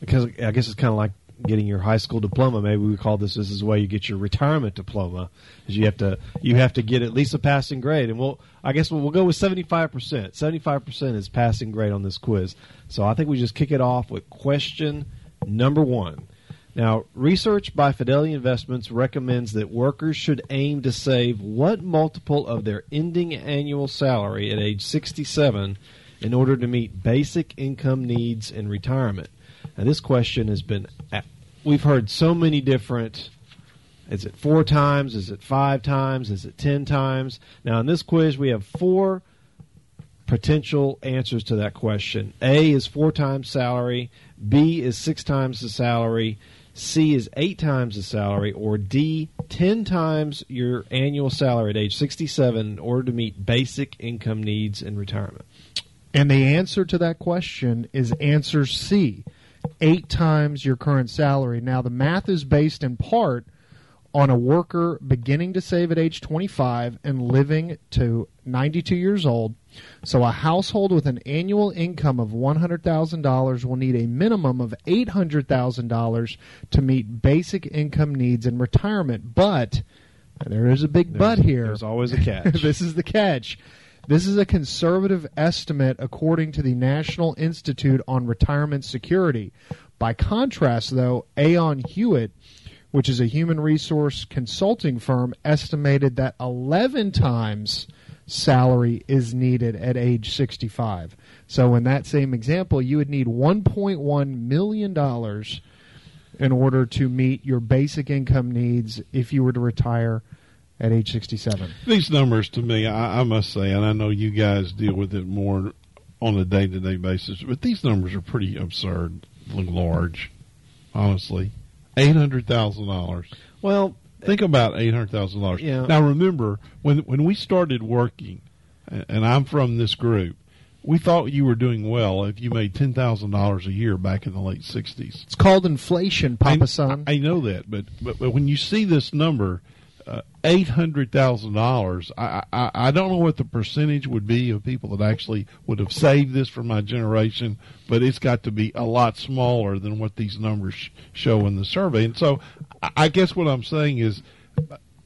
because I guess it's kind of like getting your high school diploma. Maybe we call this this is the way you get your retirement diploma. Is you have to you have to get at least a passing grade, and we'll I guess we'll, we'll go with seventy five percent. Seventy five percent is passing grade on this quiz. So I think we just kick it off with question number one. Now, research by Fidelity Investments recommends that workers should aim to save what multiple of their ending annual salary at age 67 in order to meet basic income needs in retirement. Now, this question has been, we've heard so many different. Is it four times? Is it five times? Is it ten times? Now, in this quiz, we have four potential answers to that question. A is four times salary, B is six times the salary, C is eight times the salary, or D, 10 times your annual salary at age 67 in order to meet basic income needs in retirement. And the answer to that question is answer C eight times your current salary. Now, the math is based in part on a worker beginning to save at age 25 and living to 92 years old. So, a household with an annual income of $100,000 will need a minimum of $800,000 to meet basic income needs in retirement. But there is a big there's, but here. There's always a [laughs] catch. this is the catch. This is a conservative estimate according to the National Institute on Retirement Security. By contrast, though, Aon Hewitt, which is a human resource consulting firm, estimated that 11 times salary is needed at age 65. So, in that same example, you would need $1.1 million in order to meet your basic income needs if you were to retire at age 67. These numbers to me, I, I, must say, and I know you guys deal with it more on a day to day basis, but these numbers are pretty absurd, large, honestly. Eight hundred thousand dollars. Well, think about eight hundred thousand dollars. Yeah. Now remember when when we started working, and I'm from this group, we thought you were doing well if you made ten thousand dollars a year back in the late sixties. It's called inflation, Papa I, Son. I know that, but but, but when you see this number, uh, eight hundred thousand dollars, I, I I don't know what the percentage would be of people that actually would have saved this for my generation, but it's got to be a lot smaller than what these numbers show in the survey. And so, I, I guess what I'm saying is.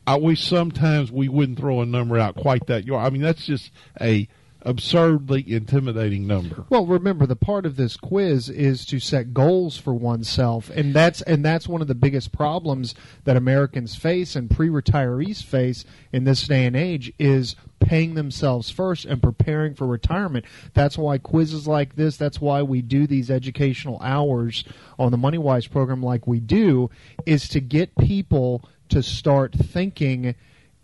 I wish sometimes we wouldn't throw a number out quite that. I mean, that's just a absurdly intimidating number. Well, remember the part of this quiz is to set goals for oneself, and that's and that's one of the biggest problems that Americans face and pre-retirees face in this day and age is paying themselves first and preparing for retirement. That's why quizzes like this, that's why we do these educational hours on the MoneyWise program like we do is to get people to start thinking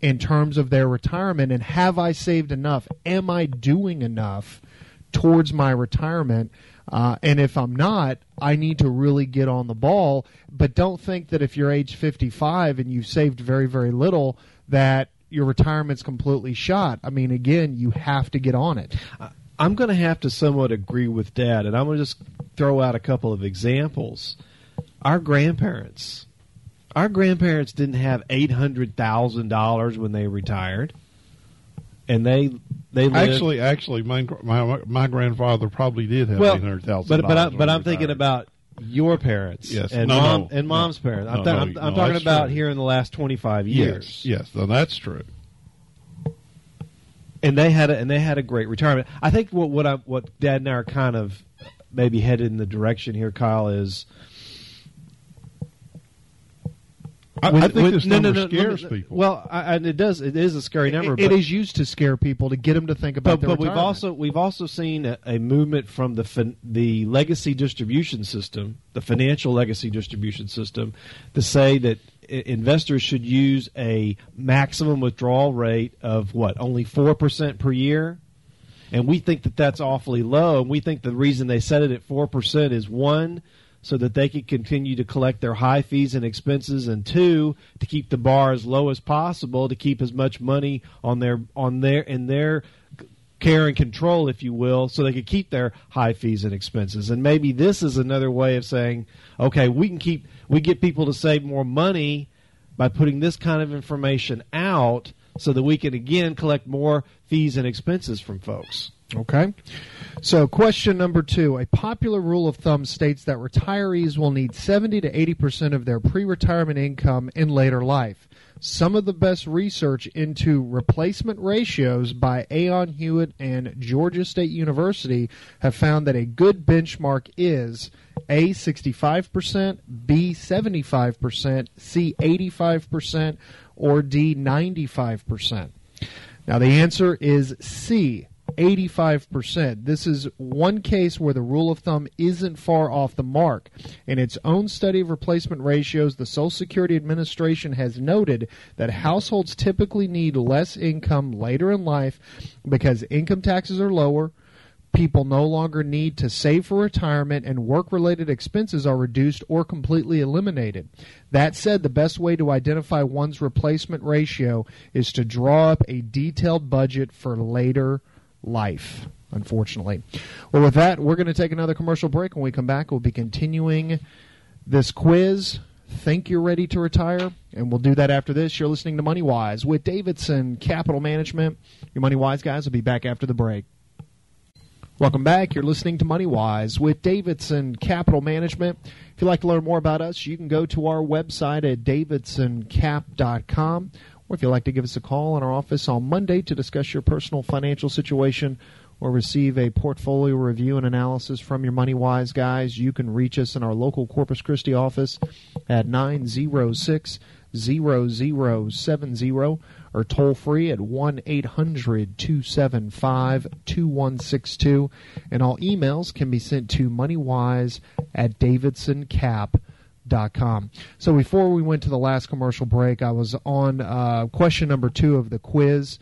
in terms of their retirement and have I saved enough? Am I doing enough towards my retirement? Uh, and if I'm not, I need to really get on the ball. But don't think that if you're age 55 and you've saved very, very little, that your retirement's completely shot. I mean, again, you have to get on it. I'm going to have to somewhat agree with Dad, and I'm going to just throw out a couple of examples. Our grandparents our grandparents didn't have eight hundred thousand dollars when they retired, and they they lived, actually actually my, my my grandfather probably did have well, eight hundred thousand. But but I, but I'm thinking about your parents, yes, and no, mom no, and mom's no, parents. I'm, th- I'm, I'm talking about true. here in the last 25 years. Yes, yes, that's true. And they had a, and they had a great retirement. I think what what I what Dad and I are kind of maybe headed in the direction here, Kyle, is I, When- I think when- this no, no, number no, scares me- people. Well, I, and it does. It is a scary number. It- it but, is used to scare people to get them to think about but, but we've also we've also seen a, a movement from the fin, the legacy distribution system, the financial legacy distribution system, to say that investors should use a maximum withdrawal rate of what only four percent per year. And we think that that's awfully low, and we think the reason they set it at four percent is one, so that they could continue to collect their high fees and expenses, and two, to keep the bar as low as possible, to keep as much money on their on their in their care and control, if you will, so they could keep their high fees and expenses. And maybe this is another way of saying, okay, we can keep we get people to save more money by putting this kind of information out so that we can again collect more fees and expenses from folks. Okay. So, question number two. A popular rule of thumb states that retirees will need 70 to 80% of their pre retirement income in later life. Some of the best research into replacement ratios by Aon Hewitt and Georgia State University have found that a good benchmark is A 65%, B 75%, C 85%, or D 95%. Now, the answer is C. 85%. This is one case where the rule of thumb isn't far off the mark. In its own study of replacement ratios, the Social Security Administration has noted that households typically need less income later in life because income taxes are lower, people no longer need to save for retirement and work related expenses are reduced or completely eliminated. That said, the best way to identify one's replacement ratio is to draw up a detailed budget for later life, unfortunately. Well, with that, we're going to take another commercial break. When we come back, we'll be continuing this quiz. Think you're ready to retire? And we'll do that after this. You're listening to Money Wise with Davidson Capital Management. Your Money Wise guys will be back after the break. Welcome back. You're listening to Money Wise with Davidson Capital Management. If you'd like to learn more about us, you can go to our website at davidsoncap.com. Or if you'd like to give us a call in our office on Monday to discuss your personal financial situation or receive a portfolio review and analysis from your Money Wise guys, you can reach us in our local Corpus Christi office at 906 0070 or toll free at 1 800 275 2162. And all emails can be sent to moneywise at davidsoncap.com. So before we went to the last commercial break, I was on uh, question number two of the quiz.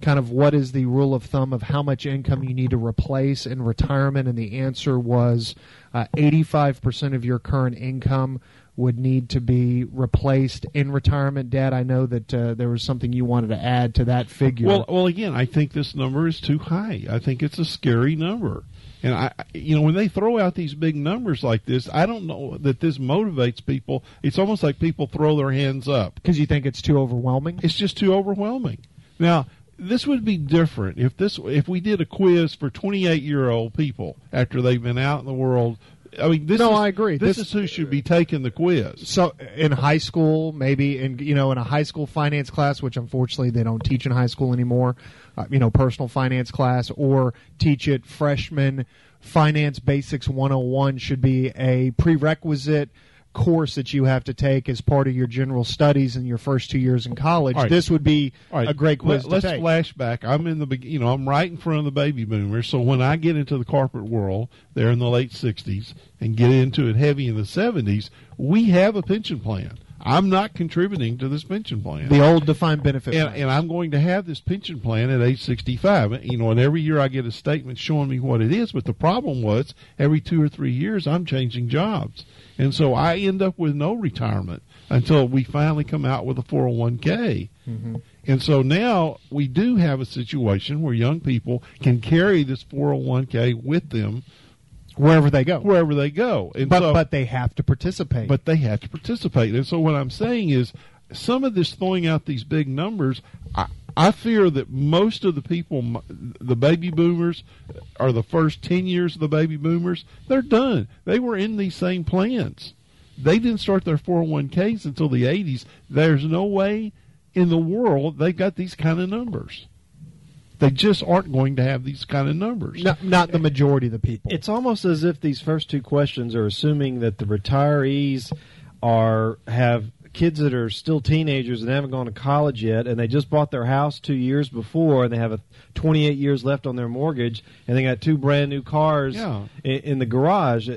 kind of what is the rule of thumb of how much income you need to replace in retirement, and the answer was uh, 85% of your current income would need to be replaced in retirement. Dad, I know that uh, there was something you wanted to add to that figure. Well, well, again, I think this number is too high. I think it's a scary number. And I, you know, when they throw out these big numbers like this, I don't know that this motivates people. It's almost like people throw their hands up because you think it's too overwhelming. It's just too overwhelming. Now, this would be different if this if we did a quiz for 28 year old people after they've been out in the world I mean, this no, is, I agree. This, this, is who should be taking the quiz. So, in high school, maybe in you know in a high school finance class, which unfortunately they don't teach in high school anymore, uh, you know, personal finance class, or teach it freshman finance basics 101 should be a prerequisite course that you have to take as part of your general studies in your first two years in college. Right. This would be right. a great quiz Let, us flashback. I'm in the you know I'm right in front of the baby boomers. So when I get into the corporate world, there in the late '60s, and get into it heavy in the '70s, we have a pension plan. I'm not contributing to this pension plan. The old defined benefit and, and, I'm going to have this pension plan at age 65. You know, and every year I get a statement showing me what it is. But the problem was every two or three years I'm changing jobs. And so I end up with no retirement until we finally come out with a 401k. Mm-hmm. And so now we do have a situation where young people can carry this 401k with them wherever they go. Wherever they go. And but so, but they have to participate. But they have to participate. And so what I'm saying is some of this throwing out these big numbers, I, I fear that most of the people, the baby boomers, are the first 10 years of the baby boomers, they're done. They were in these same plans. They didn't start their 401ks until the 80s. There's no way in the world they got these kind of numbers. They just aren't going to have these kind of numbers. Not, not the majority of the people. It's almost as if these first two questions are assuming that the retirees are have kids that are still teenagers and haven't gone to college yet, and they just bought their house two years before, and they have a 28 years left on their mortgage, and they got two brand new cars yeah. in, in the garage.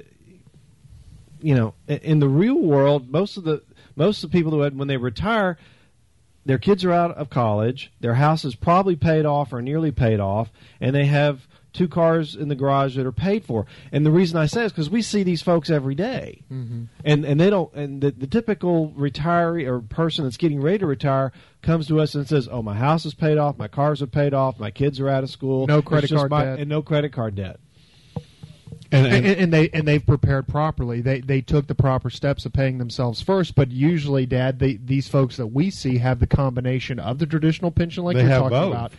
You know, in the real world, most of the most of the people who had, when they retire, their kids are out of college, their house is probably paid off or nearly paid off, and they have two cars in the garage that are paid for. And the reason I say is because we see these folks every day. Mm-hmm. and and they don't. And the, the typical retiree or person that's getting ready to retire comes to us and says, "Oh, my house is paid off, my cars are paid off, my kids are out of school, no credit card my, debt, and no credit card debt." And, and, and, they and they've prepared properly. They they took the proper steps of paying themselves first. But usually, Dad, they, these folks that we see have the combination of the traditional pension, like you're talking both. about,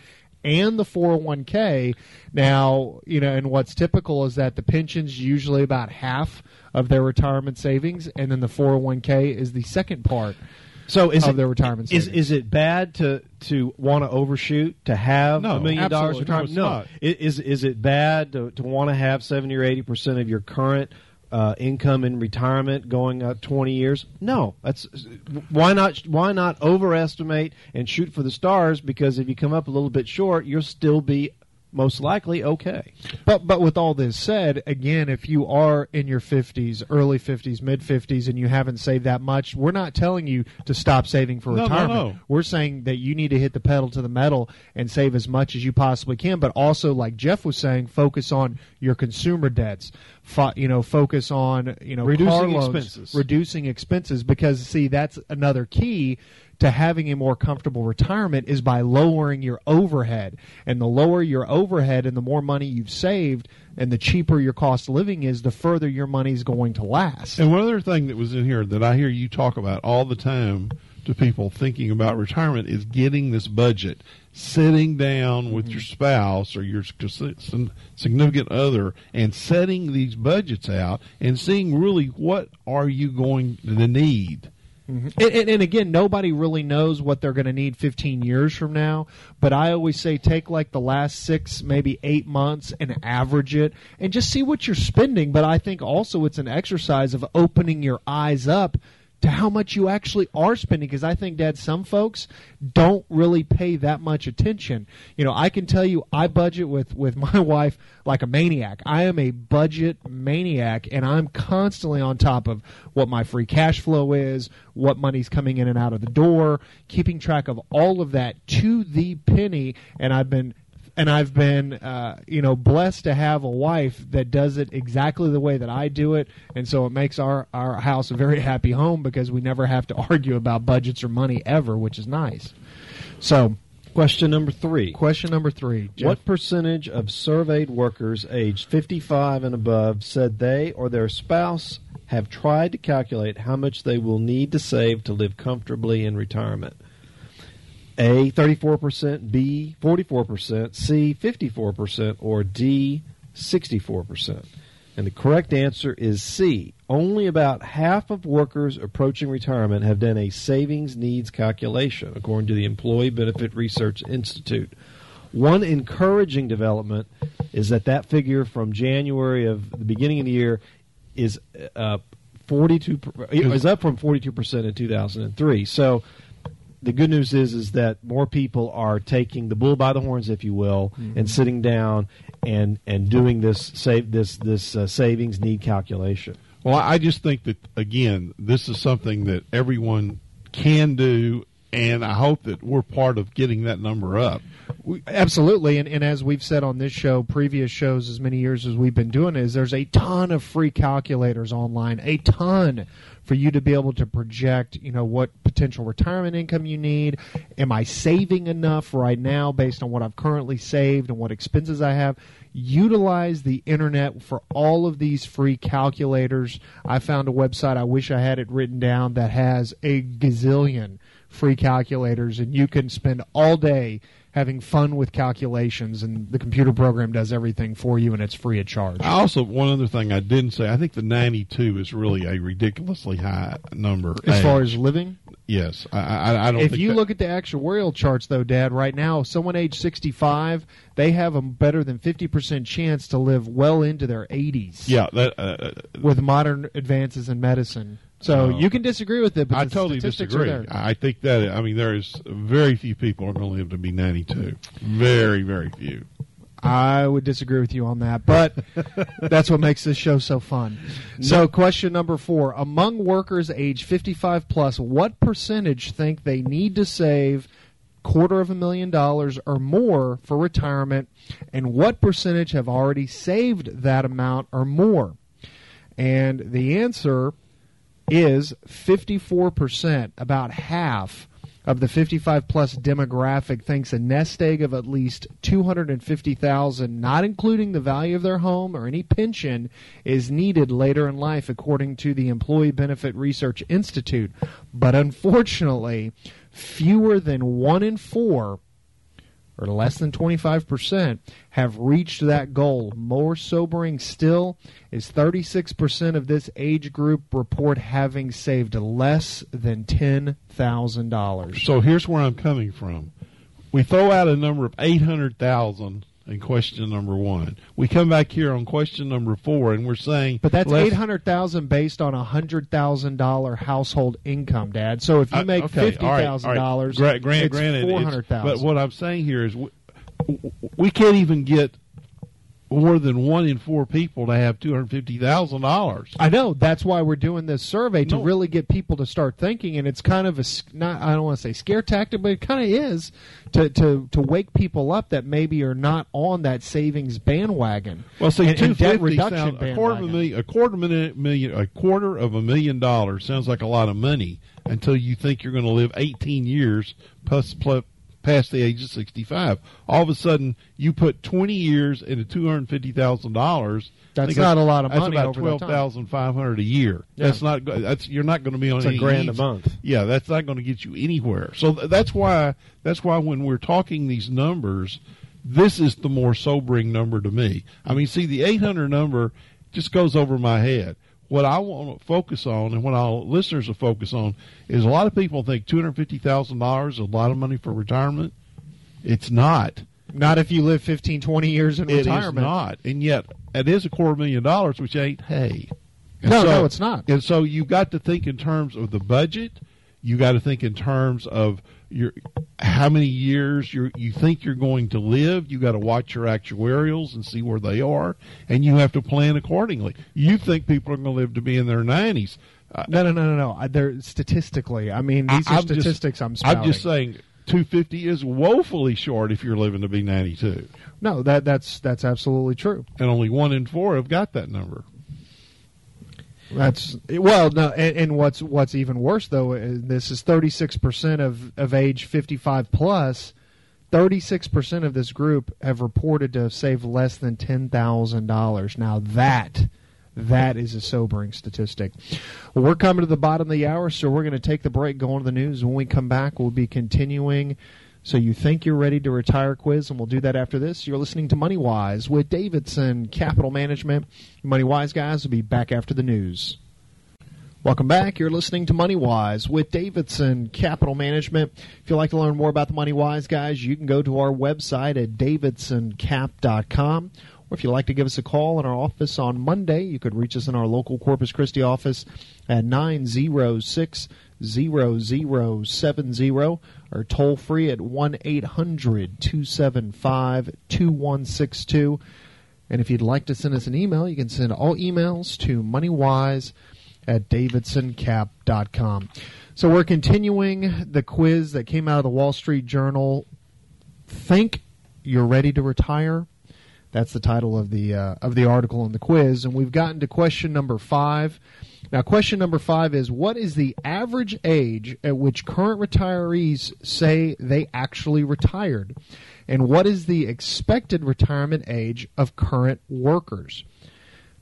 and the 401k. Now, you know, and what's typical is that the pension's usually about half of their retirement savings, and then the 401k is the second part. So is of it, their retirement is savings. is it bad to to want to overshoot to have No, a million dollars absolutely. retirement? No, it's not. I- Is is it bad to, to want to have seventy or eighty percent of your current uh, income in retirement going uh, twenty years? No, that's why not why not overestimate and shoot for the stars because if you come up a little bit short, you'll still be most likely okay. But but with all this said, again, if you are in your fifties, early fifties, mid fifties, and you haven't saved that much, we're not telling you to stop saving for No, no, retirement. no. We're saying that you need to hit the pedal to the metal and save as much as you possibly can. But also, like Jeff was saying, focus on your consumer debts. Fo- you know, focus on you know Reducing car loans, expenses. reducing expenses because see that's another key to having a more comfortable retirement is by lowering your overhead. And the lower your overhead and the more money you've saved and the cheaper your cost of living is, the further your money is going to last. And one other thing that was in here that I hear you talk about all the time to people thinking about retirement is getting this budget, sitting down with mm-hmm. your spouse or your significant other and setting these budgets out and seeing really what are you going to need. Mm-hmm. And, and, and again, nobody really knows what they're going to need 15 years from now. But I always say take like the last six, maybe eight months and average it and just see what you're spending. But I think also it's an exercise of opening your eyes up to how much you actually are spending because I think dad some folks don't really pay that much attention. You know, I can tell you I budget with with [laughs] my wife like a maniac. I am a budget maniac and I'm constantly on top of what my free cash flow is, what money's coming in and out of the door, keeping track of all of that to the penny and I've been and I've been, uh, you know, blessed to have a wife that does it exactly the way that I do it, and so it makes our our house a very happy home because we never have to [laughs] argue about budgets or money ever, which is nice. So, Question number three. question number three: Jeff, What percentage of surveyed workers aged 55 and above said they or their spouse have tried to calculate how much they will need to save to live comfortably in retirement? A, 34%, B, 44%, C, 54%, or D, 64%. And the correct answer is C. Only about half of workers approaching retirement have done a savings needs calculation, according to the Employee Benefit Research Institute. One encouraging development is that that figure from January of the beginning of the year is uh, 42 is up from 42% in 2003. So the good news is is that more people are taking the bull by the horns, if you will, and sitting down and and doing this save this this uh, savings need calculation. Well, I just think that again, this is something that everyone can do, and I hope that we're part of getting that number up. We, absolutely, and, and as we've said on this show, previous shows, as many years as we've been doing, is there's a ton of free calculators online, a ton for you to be able to project, you know, what potential retirement income you need. Am I saving enough right now based on what I've currently saved and what expenses I have? Utilize the internet for all of these free calculators. I found a website, I wish I had it written down, that has a gazillion free calculators, and you can spend all day having fun with calculations, and the computer program does everything for you, and it's free of charge. I also one other thing I didn't say. I think the 92 is really a ridiculously high number. As far as living, yes, I, I, I don't. if you that- look at the actuarial charts, though, Dad, right now, someone age 65, they have a better than 50% chance to live well into their 80s yeah, that uh, with modern advances in medicine. So No. you can disagree with it, but I totally disagree. I think that I mean there is very few people are going to live to be 92. Very, very few. I would disagree with you on that, but [laughs] that's what makes this show so fun. So, question number four: Among workers age 55 plus, what percentage think they need to save quarter of a million dollars or more for retirement, and what percentage have already saved that amount or more? And the answer is 54%, about half of the 55 plus demographic thinks a nest egg of at least 250,000 not including the value of their home or any pension is needed later in life according to the Employee Benefit Research Institute. But unfortunately fewer than 1 in 4 or less than 25% have reached that goal. More sobering still is 36% of this age group report having saved less than $10,000. So here's where I'm coming from. We throw out a number of 800,000 in question number one. We come back here on question number four, and we're saying, But that's less- 800,000 based on a $100,000 household income, dad. So if you Uh, make okay, all right, $50,000, all right. Gra- grant- it's granted, 400,000. But what I'm saying here is we, we can't even get more than one in four people to have two hundred fifty thousand dollars. I know that's why we're doing this survey to No. really get people to start thinking, and it's kind of a not I don't want to say scare tactic, but it kind of is to to to wake people up that maybe are not on that savings bandwagon. Well, see, and, two and debt reduction sound a quarter of a million, a quarter of a million, million, a quarter of a million dollars sounds like a lot of money until you think you're going to live eighteen years plus, plus past the age of sixty five. All of a sudden, you put twenty years into two hundred fifty thousand dollars. That's not a lot of money. that's about over that twelve time. thousand five hundred a year. Yeah. That's not. That's you're not going to be on It's a grand a month. Yeah, that's not going to get you anywhere. So th- that's why that's why when we're talking these numbers, this is the more sobering number to me. I mean, see, the 800 number just goes over my head. What I want to focus on, and what our listeners will focus on, is a lot of people think two hundred fifty thousand dollars is a lot of money for retirement. It's not. Not if you live 15, 20 years in It is retirement. not. And yet, it is a quarter million dollars, which ain't hey. And No, so, no, it's not. And so you got to think in terms of the budget. You got to think in terms of your how many years you you think you're going to live. You got to watch your actuarials and see where they are, and you have to plan accordingly. You think people are going to live to be in their nineties? Uh, No, no, no, no, no. They're statistically. I mean, these I- are I'm just- statistics I'm spouting. I'm just saying, 250 is woefully short if you're living to be 92, No, that that's that's absolutely true. and only one in four have got that number. That's well, no, and, and what's what's even worse though is this is 36 percent of of age 55 plus. 36 percent of this group have reported to have saved less than ten thousand dollars. Now that that is a sobering statistic. Well, we're coming to the bottom of the hour, so we're going to take the break, go on to the news. When we come back, we'll be continuing. So you think you're ready to retire quiz, and we'll do that after this. You're listening to Money Wise with Davidson Capital Management. Money Wise guys will be back after the news. Welcome back. You're listening to Money Wise with Davidson Capital Management. If you'd like to learn more about the Money Wise guys, you can go to our website at davidsoncap.com. Or if you'd like to give us a call in our office on Monday, you could reach us in our local Corpus Christi office at 906 0070 or toll free at 1 800 275 2162. And if you'd like to send us an email, you can send all emails to moneywise at davidsoncap.com. So we're continuing the quiz that came out of the Wall Street Journal. Think you're ready to retire? That's the title of the uh, of the article in the quiz, and we've gotten to question number five. Now, question number five is: What is the average age at which current retirees say they actually retired, and what is the expected retirement age of current workers?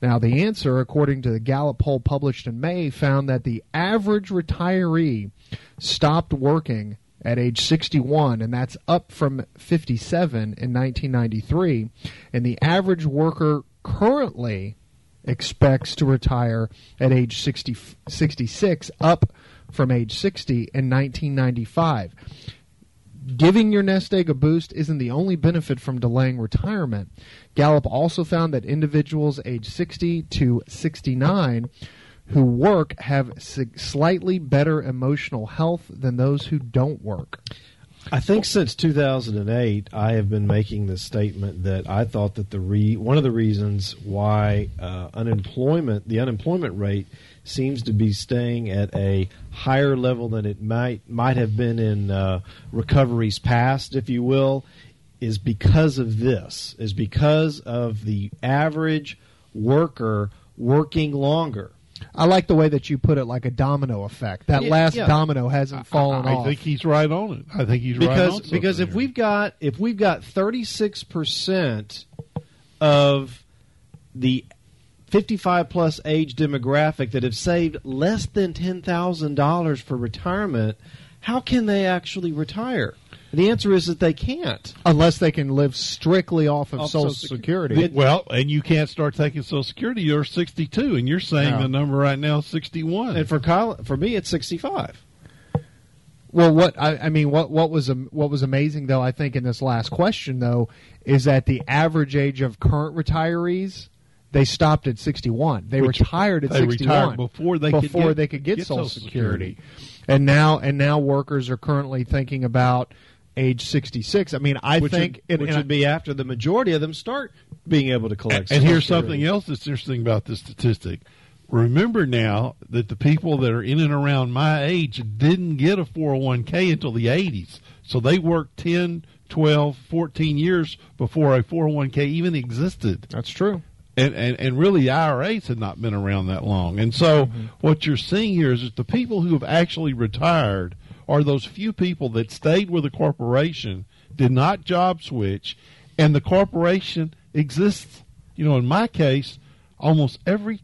Now, the answer, according to the Gallup poll published in May, found that the average retiree stopped working at age 61, and that's up from 57 in 1993. And the average worker currently expects to retire at age 60, 66, up from age 60 in 1995 giving your nest egg a boost isn't the only benefit from delaying retirement. Gallup also found that individuals age 60 to 69 who work have slightly better emotional health than those who don't work. I think since 2008, I have been making the statement that I thought that the re- one of the reasons why uh, unemployment, the unemployment rate, seems to be staying at a higher level than it might might have been in uh, recoveries past, if you will, is because of this. Is because of the average worker working longer. I like the way that you put it like a domino effect. That Yeah, last yeah. domino hasn't fallen I, I off. think he's right on it. I think he's right on because something because if here. we've got if we've got 36 percent of the 55 plus age demographic that have saved less than ten thousand dollars for retirement, how can they actually retire? The answer is that they can't. Unless they can live strictly off of Off Social Social Security. The- well, and you can't start taking Social Security. You're 62, and you're saying No. the number right now is 61. And for Kyle, for me, it's 65. Well, what I, I mean, what what was what was amazing though, I think in this last question though, is that the average age of current retirees they stopped at sixty one. They Which- retired at sixty one sixty retired one before they could before get- they could get, get Social, Social Security. Security. and now and now workers are currently thinking about age sixty six. I mean, I Which, think would, and- which and I- would be after the majority of them start being able to collect. And, and here's something else that's interesting about this statistic. Remember now that the people that are in and around my age didn't get a 401k until the 80s. So they worked 10, 12, 14 years before a 401k even existed. that's true. And, and, and really IRAs had not been around that long. And so mm-hmm. what you're seeing here is that the people who have actually retired are those few people that stayed with a corporation, did not job switch, and the corporation exists. You know, in my case, almost every,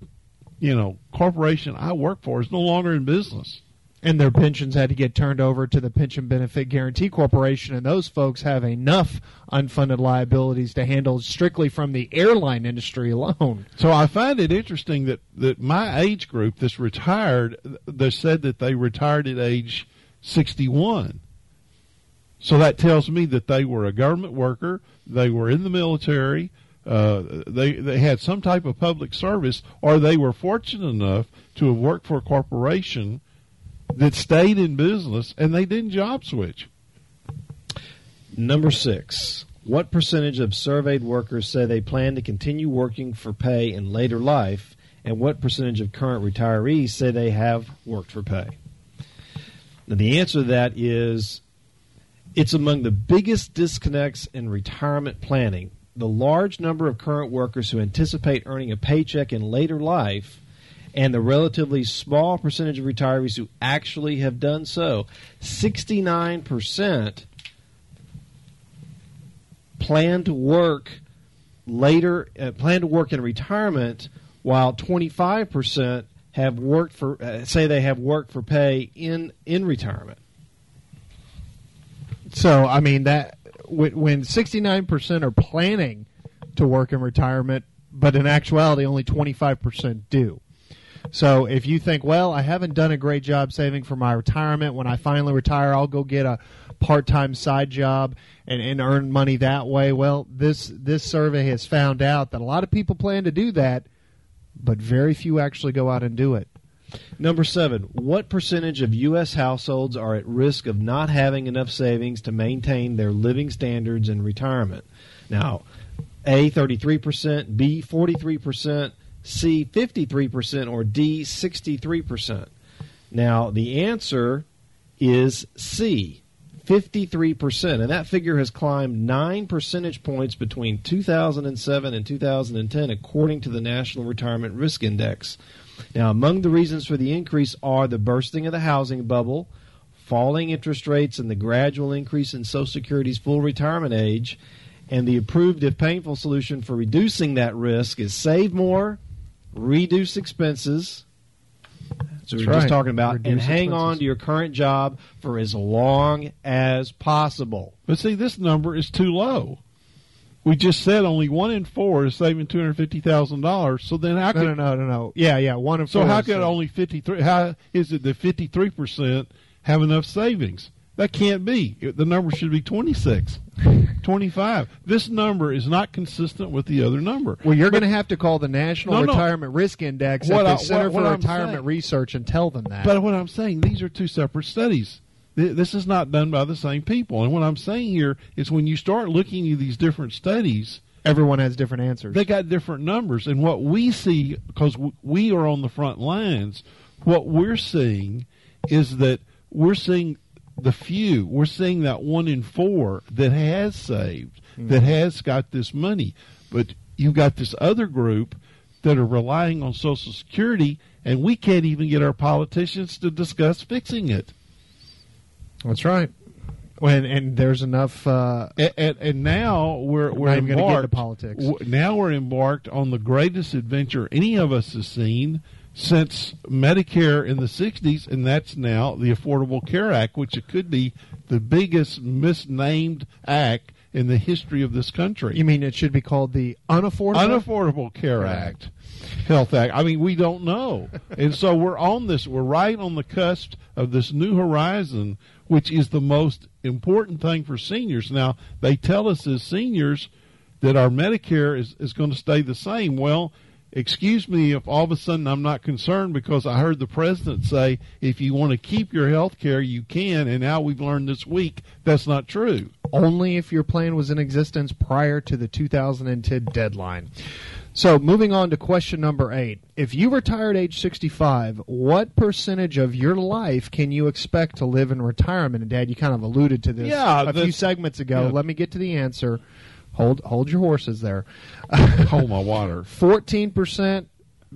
you know, corporation I work for is no longer in business. and their pensions had to get turned over to the Pension Benefit Guaranty Corporation, and those folks have enough unfunded liabilities to handle strictly from the airline industry alone. So I find it interesting that, that my age group this retired, they said that they retired at age 61. So that tells me that they were a government worker, they were in the military, uh, they they had some type of public service, or they were fortunate enough to have worked for a corporation that stayed in business and they didn't job switch. Number six. What percentage of surveyed workers say they plan to continue working for pay in later life, and what percentage of current retirees say they have worked for pay? Now, the answer to that is it's among the biggest disconnects in retirement planning. The large number of current workers who anticipate earning a paycheck in later life and the relatively small percentage of retirees who actually have done so. 69% plan to work later, uh, plan to work in retirement, while 25% have worked for, uh, say they have worked for pay in, in retirement. So, I mean, that when 69% are planning to work in retirement, but in actuality, only 25% do. So if you think, well, I haven't done a great job saving for my retirement, when I finally retire, I'll go get a part-time side job and, and earn money that way. Well, this this survey has found out that a lot of people plan to do that, but very few actually go out and do it. Number seven, what percentage of U.S. households are at risk of not having enough savings to maintain their living standards in retirement? Now, A, 33%, B, 43%, C, 53%, or D, 63%. Now, the answer is C, 53%. And that figure has climbed 9 percentage points between 2007 and 2010, according to the National Retirement Risk Index. Now, among the reasons for the increase are the bursting of the housing bubble, falling interest rates, and the gradual increase in Social Security's full retirement age. And the approved, if painful, solution for reducing that risk is save more, reduce expenses. So we we're right. just talking about, reduce and hang expenses. on to your current job for as long as possible. But see, this number is too low we just said only one in four is saving two hundred fifty thousand dollars. So then how could no, no no no yeah yeah one in so four. So how could only fifty three? How is it that fifty three percent have enough savings? That can't be. The number should be 26, [laughs] 25. This number is not consistent with the other number. Well, you're going to have to call the National no, Retirement no. Risk Index at the I, Center what, what for I'm Retirement saying, Research and tell them that. But what I'm saying, these are two separate studies. This is not done by the same people. And what I'm saying here is when you start looking at these different studies, everyone has different answers. They got different numbers. And what we see, because we are on the front lines, what we're seeing is that we're seeing the few. We're seeing that one in four that has saved, mm-hmm. that has got this money. But you've got this other group that are relying on Social Security, and we can't even get our politicians to discuss fixing it. That's right. When and there's enough, uh, and, and, and, now we're we're embarked. politics. W- now we're embarked on the greatest adventure any of us has seen since Medicare in the '60s, and that's now the Affordable Care Act, which it could be the biggest misnamed act in the history of this country. You mean it should be called the Unaffordable Unaffordable Care Act? Health Act. I mean, we don't know, [laughs] and so we're on this. We're right on the cusp of this new horizon which is the most important thing for seniors. Now, they tell us as seniors that our Medicare is, is going to stay the same. Well, excuse me if all of a sudden I'm not concerned because I heard the president say if you want to keep your health care, you can. And now we've learned this week that's not true. Only if your plan was in existence prior to the 2010 deadline. So, moving on to question number eight. If you retire at age 65, what percentage of your life can you expect to live in retirement? And, Dad, you kind of alluded to this yeah, a few segments ago. Yeah. Let me get to the answer. Hold, hold your horses there. [laughs] hold my water. 14%,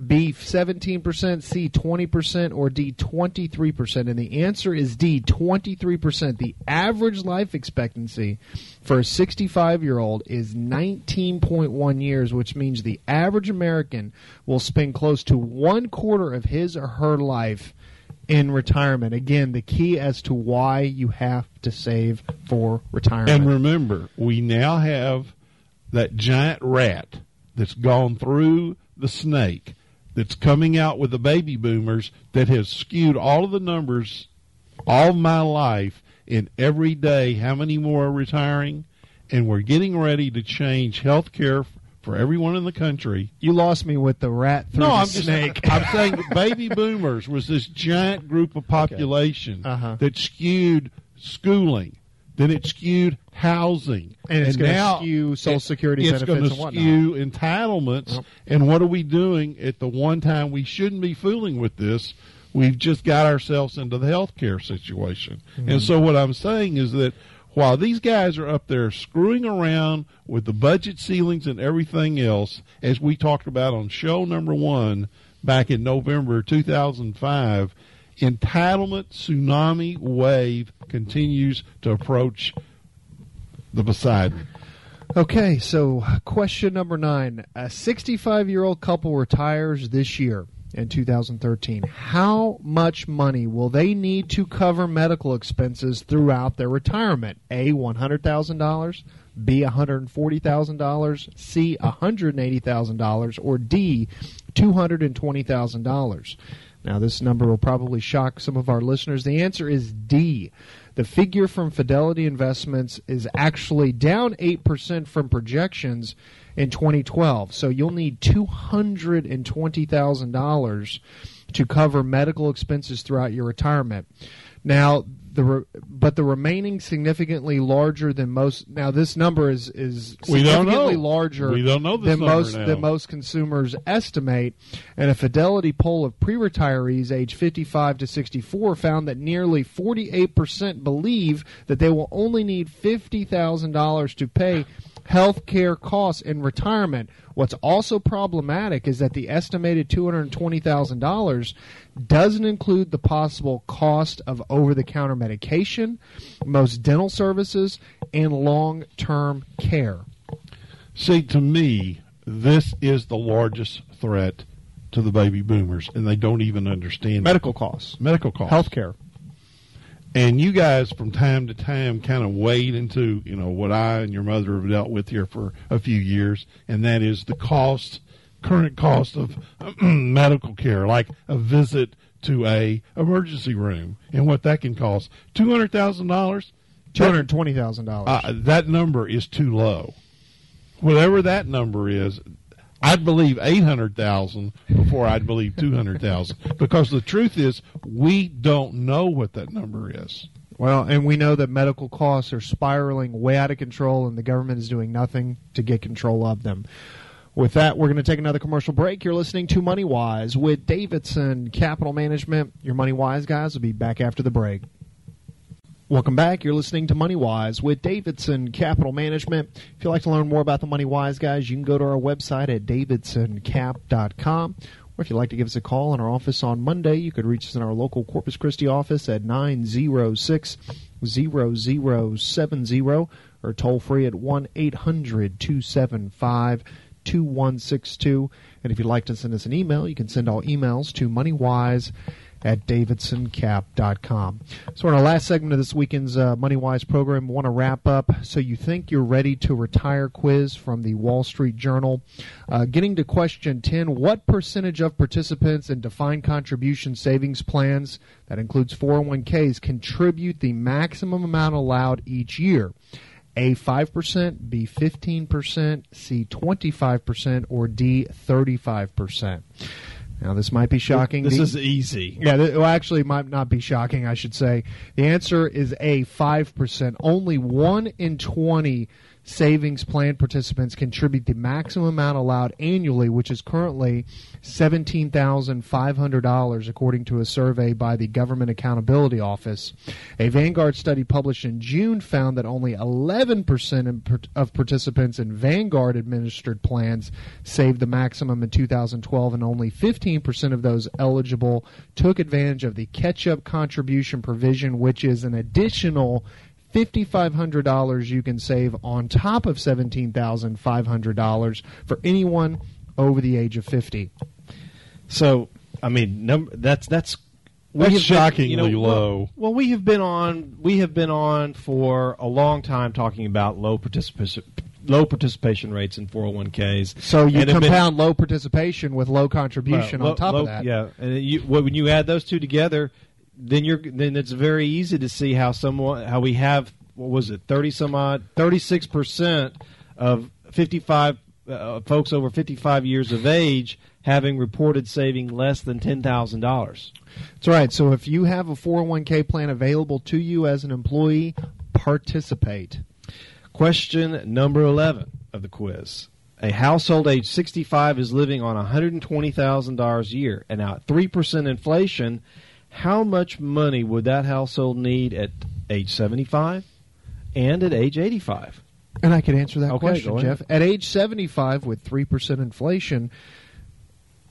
B 17%, C 20%, or D 23%? And the answer is D 23%. The average life expectancy for a 65 year old is 19.1 years, which means the average American will spend close to one quarter of his or her life in retirement. Again, the key as to why you have to save for retirement. And remember, we now have that giant rat that's gone through the snake that's coming out with the baby boomers that has skewed all of the numbers all my life in every day how many more are retiring and we're getting ready to change health care for everyone in the country. You lost me with the rat through no, the I'm snake. just [laughs] I'm saying baby boomers was this giant group of population Uh-huh. that skewed schooling, then it skewed housing, And it's gonna skew Social Security it- it's benefits gonna and whatnot. skew entitlements. Yep. And what are we doing at the one time we shouldn't be fooling with this? We've just got ourselves into the health care situation. Mm-hmm. And so what I'm saying is that while these guys are up there screwing around with the budget ceilings and everything else, as we talked about on show number one back in November 2005, entitlement tsunami wave continues to approach the Poseidon. Okay, so question number nine. A 65 year old couple retires this year in 2013. How much money will they need to cover medical expenses throughout their retirement? A, $100,000, B, $140,000, C, $180,000, or D, $220,000? Now, this number will probably shock some of our listeners. The answer is D. The figure from Fidelity Investments is actually down 8% from projections in 2012. So you'll need $220,000 to cover medical expenses throughout your retirement. Now, the re- but the remaining significantly larger than most. Now, this number is is significantly larger We don't know than most now. than most consumers estimate. And a Fidelity poll of pre-retirees age 55 to 64 found that nearly 48% believe that they will only need $50,000 to pay health care costs in retirement. What's also problematic is that the estimated $220,000 doesn't include the possible cost of over-the-counter medication, most dental services, and long-term care. See, to me, this is the largest threat to the baby boomers, and they don't even understand it. Medical costs, medical costs, health care. And you guys, from time to time, kind of wade into you know what I and your mother have dealt with here for a few years, and that is the cost, current cost of [clears throat] medical care, like a visit to a emergency room, and what that can cost two hundred thousand dollars. Two hundred twenty thousand dollars. Uh, that number is too low. Whatever that number is, I'd believe eight hundred thousand before I'd believe two hundred thousand. Because the truth is, we don't know what that number is. Well, and we know that medical costs are spiraling way out of control, and the government is doing nothing to get control of them. With that, we're going to take another commercial break. You're listening to Money Wise with Davidson Capital Management. Your Money Wise guys will be back after the break. Welcome back. You're listening to Money Wise with Davidson Capital Management. If you'd like to learn more about the Money Wise guys, you can go to our website at davidsoncap.com. Or if you'd like to give us a call in our office on Monday, you could reach us in our local Corpus Christi office at 906 0070 or toll free at 1 800 275 2162. And if you'd like to send us an email, you can send all emails to moneywise at davidsoncap.com. So, in our last segment of this weekend's uh, MoneyWise program, we want to wrap up. So, you think you're ready to retire quiz from the Wall Street Journal. Uh, getting to question 10 What percentage of participants in defined contribution savings plans, that includes 401ks, contribute the maximum amount allowed each year? A 5%, B 15%, C 25%, or D 35%. Now, this might be shocking. This is easy. yeah, th- well, actually, might not be shocking, I should say. The answer is A, 5%. Only 1 in 20 savings plan participants contribute the maximum amount allowed annually, which is currently $17,500, according to a survey by the Government Accountability Office. A Vanguard study published in June found that only 11% of participants in Vanguard administered plans saved the maximum in 2012, and only 15% of those eligible took advantage of the catch up contribution provision, which is an additional $5,500 you can save on top of $17,500 for anyone over the age of 50. So, I mean, that's that's That's have been- shockingly well- low. Well, we have been on we have been on for a long time talking about low participation low participation rates in 401ks. So you And have been- compound low participation with low contribution Well, on top low- of that. Yeah, and you, when you add those two together, then you're then it's very easy to see how someone how we have what was it thirty some odd thirty six percent of fifty five uh, folks over 55 years of age having reported saving less than $10,000. That's right. So if you have a 401k plan available to you as an employee, participate. Question number 11 of the quiz. A household age 65 is living on $120,000 a year, and now at 3% inflation, how much money would that household need at age 75 and at age 85? And I could answer that Okay, question. Jeff. At age 75, with 3% inflation,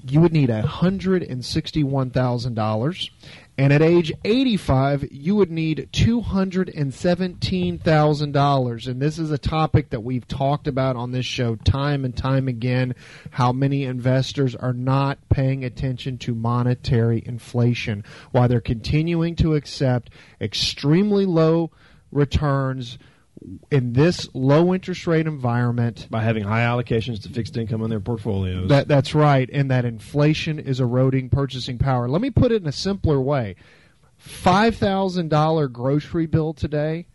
you would need $161,000. And at age 85, you would need $217,000. And this is a topic that we've talked about on this show time and time again how many investors are not paying attention to monetary inflation while they're continuing to accept extremely low returns in this low interest rate environment By having high allocations to fixed income in their portfolios. that that's right, and that inflation is eroding purchasing power. Let me put it in a simpler way: five thousand dollar grocery bill today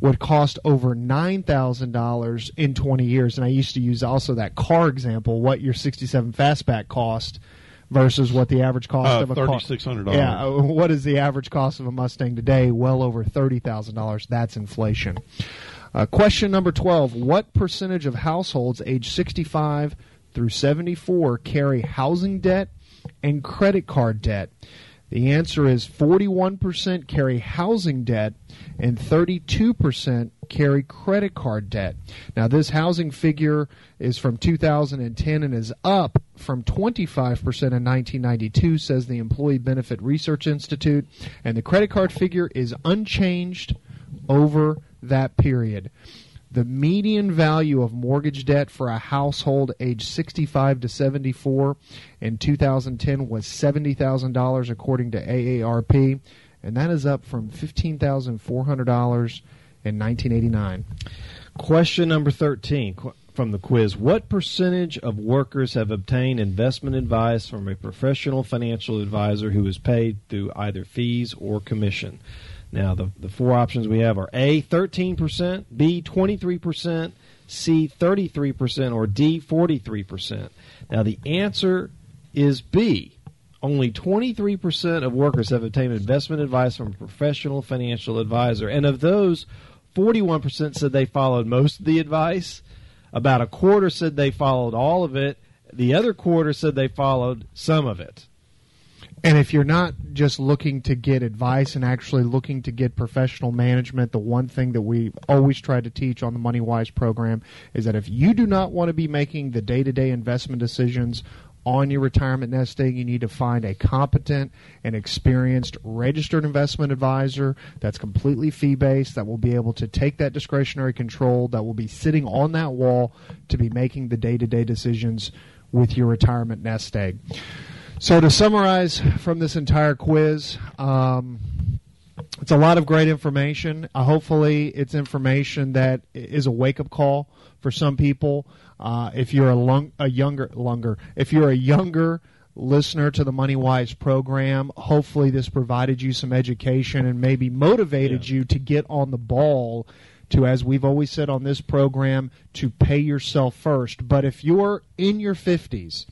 would cost over nine thousand dollars in twenty years. And I used to use also that car example: what your sixty seven fastback cost versus what the average cost Uh, of a car. $3,600. Yeah, uh, what is the average cost of a Mustang today? Well over thirty thousand dollars. That's inflation. Uh, question number twelve: What percentage of households age sixty-five through seventy-four carry housing debt and credit card debt? The answer is forty-one percent carry housing debt and thirty-two percent carry credit card debt. Now, this housing figure is from 2010 and is up from 25% in 1992, says the Employee Benefit Research Institute. And the credit card figure is unchanged over that period. The median value of mortgage debt for a household aged 65 to 74 in 2010 was $70,000 according to AARP, and that is up from $15,400 in 1989. Question number 13 qu- from the quiz. What percentage of workers have obtained investment advice from a professional financial advisor who is paid through either fees or commission? Now, the, the four options we have are A, 13%, B, 23%, C, 33%, or D, 43%. Now, the answer is B. Only 23% of workers have obtained investment advice from a professional financial advisor. And of those, 41% said they followed most of the advice. About a quarter said they followed all of it. The other quarter said they followed some of it. And if you're not just looking to get advice and actually looking to get professional management, the one thing that we always try to teach on the Money Wise program is that if you do not want to be making the day to day investment decisions on your retirement nest egg, you need to find a competent and experienced registered investment advisor that's completely fee based, that will be able to take that discretionary control, that will be sitting on that wall to be making the day to day decisions with your retirement nest egg. So to summarize from this entire quiz, um, it's a lot of great information. Uh, hopefully, it's information that is a wake up call for some people. Uh, if you're a, lung, a younger, longer, if you're a younger listener to the Money Wise program, hopefully this provided you some education and maybe motivated you to get on the ball. To, as we've always said on this program, to pay yourself first. But if you're in your 50s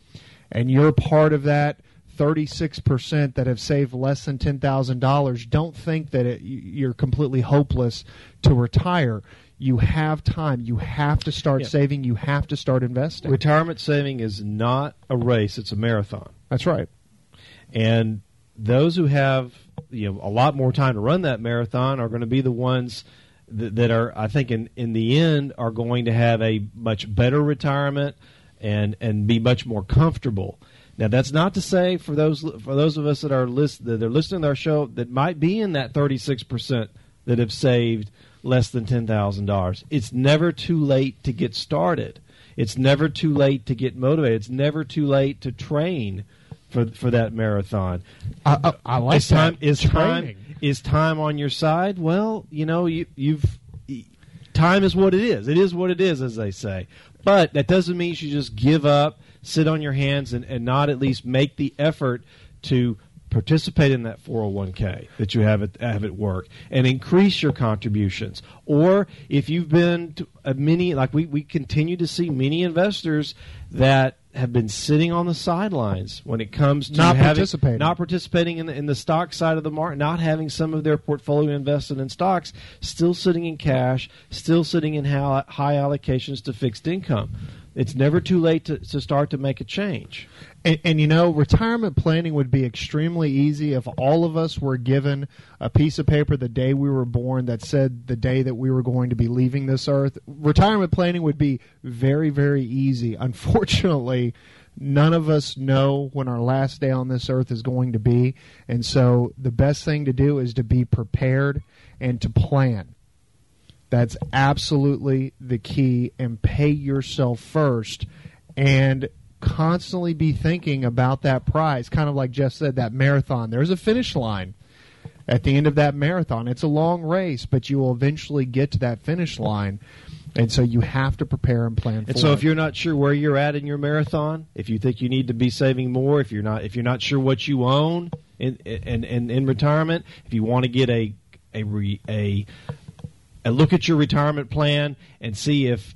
and you're part of that 36% that have saved less than $10,000, don't think that it, you- you're completely hopeless to retire. You have time. You have to start Yeah. saving. You have to start investing. Retirement saving is not a race, it's a marathon. That's right. And those who have you know a lot more time to run that marathon are going to be the ones that, that are I think in in the end are going to have a much better retirement and and be much more comfortable. Now that's not to say for those for those of us that are list that are listening to our show that might be in that 36% that have saved less than $10,000. It's never too late to get started. It's never too late to get motivated. It's never too late to train for for that marathon. I, I, I like is time that. is time is time on your side? Well, you know you you've time is what it is. It is what it is, as they say. But that doesn't mean you should just give up, sit on your hands, and, and not at least make the effort to participate in that 401k that you have at, have at work and increase your contributions. Or if you've been to a many, like we, we continue to see many investors that have been sitting on the sidelines when it comes to Not having, participating. not participating in the, in the stock side of the market, not having some of their portfolio invested in stocks, still sitting in cash, still sitting in high, high allocations to fixed income. It's never too late to, to start to make a change. And, and you know, retirement planning would be extremely easy if all of us were given a piece of paper the day we were born that said the day that we were going to be leaving this earth. Retirement planning would be very, very easy. Unfortunately, none of us know when our last day on this earth is going to be. And so the best thing to do is to be prepared and to plan. That's absolutely the key. And pay yourself first. And constantly be thinking about that prize. Kind of like Jeff said, that marathon. There's a finish line at the end of that marathon. It's a long race, but you will eventually get to that finish line. And so you have to prepare and plan for And so, it. if you're not sure where you're at in your marathon, if you think you need to be saving more, if you're not, if you're not sure what you own in in, in, in retirement, if you want to get a a, re, a a look at your retirement plan and see if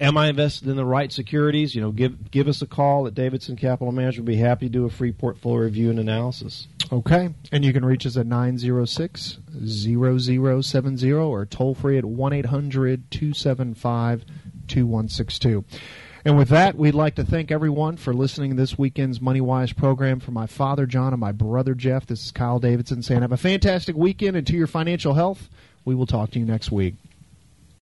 am I invested in the right securities, you know, give give us a call at Davidson Capital Management. We'll be happy to do a free portfolio review and analysis. Okay. And you can reach us at 906 0070 or toll free at 1 800 275 2162. And with that, we'd like to thank everyone for listening to this weekend's Money Wise program. For my father, John, and my brother, Jeff, this is Kyle Davidson saying have a fantastic weekend and to your financial health. We will talk to you next week.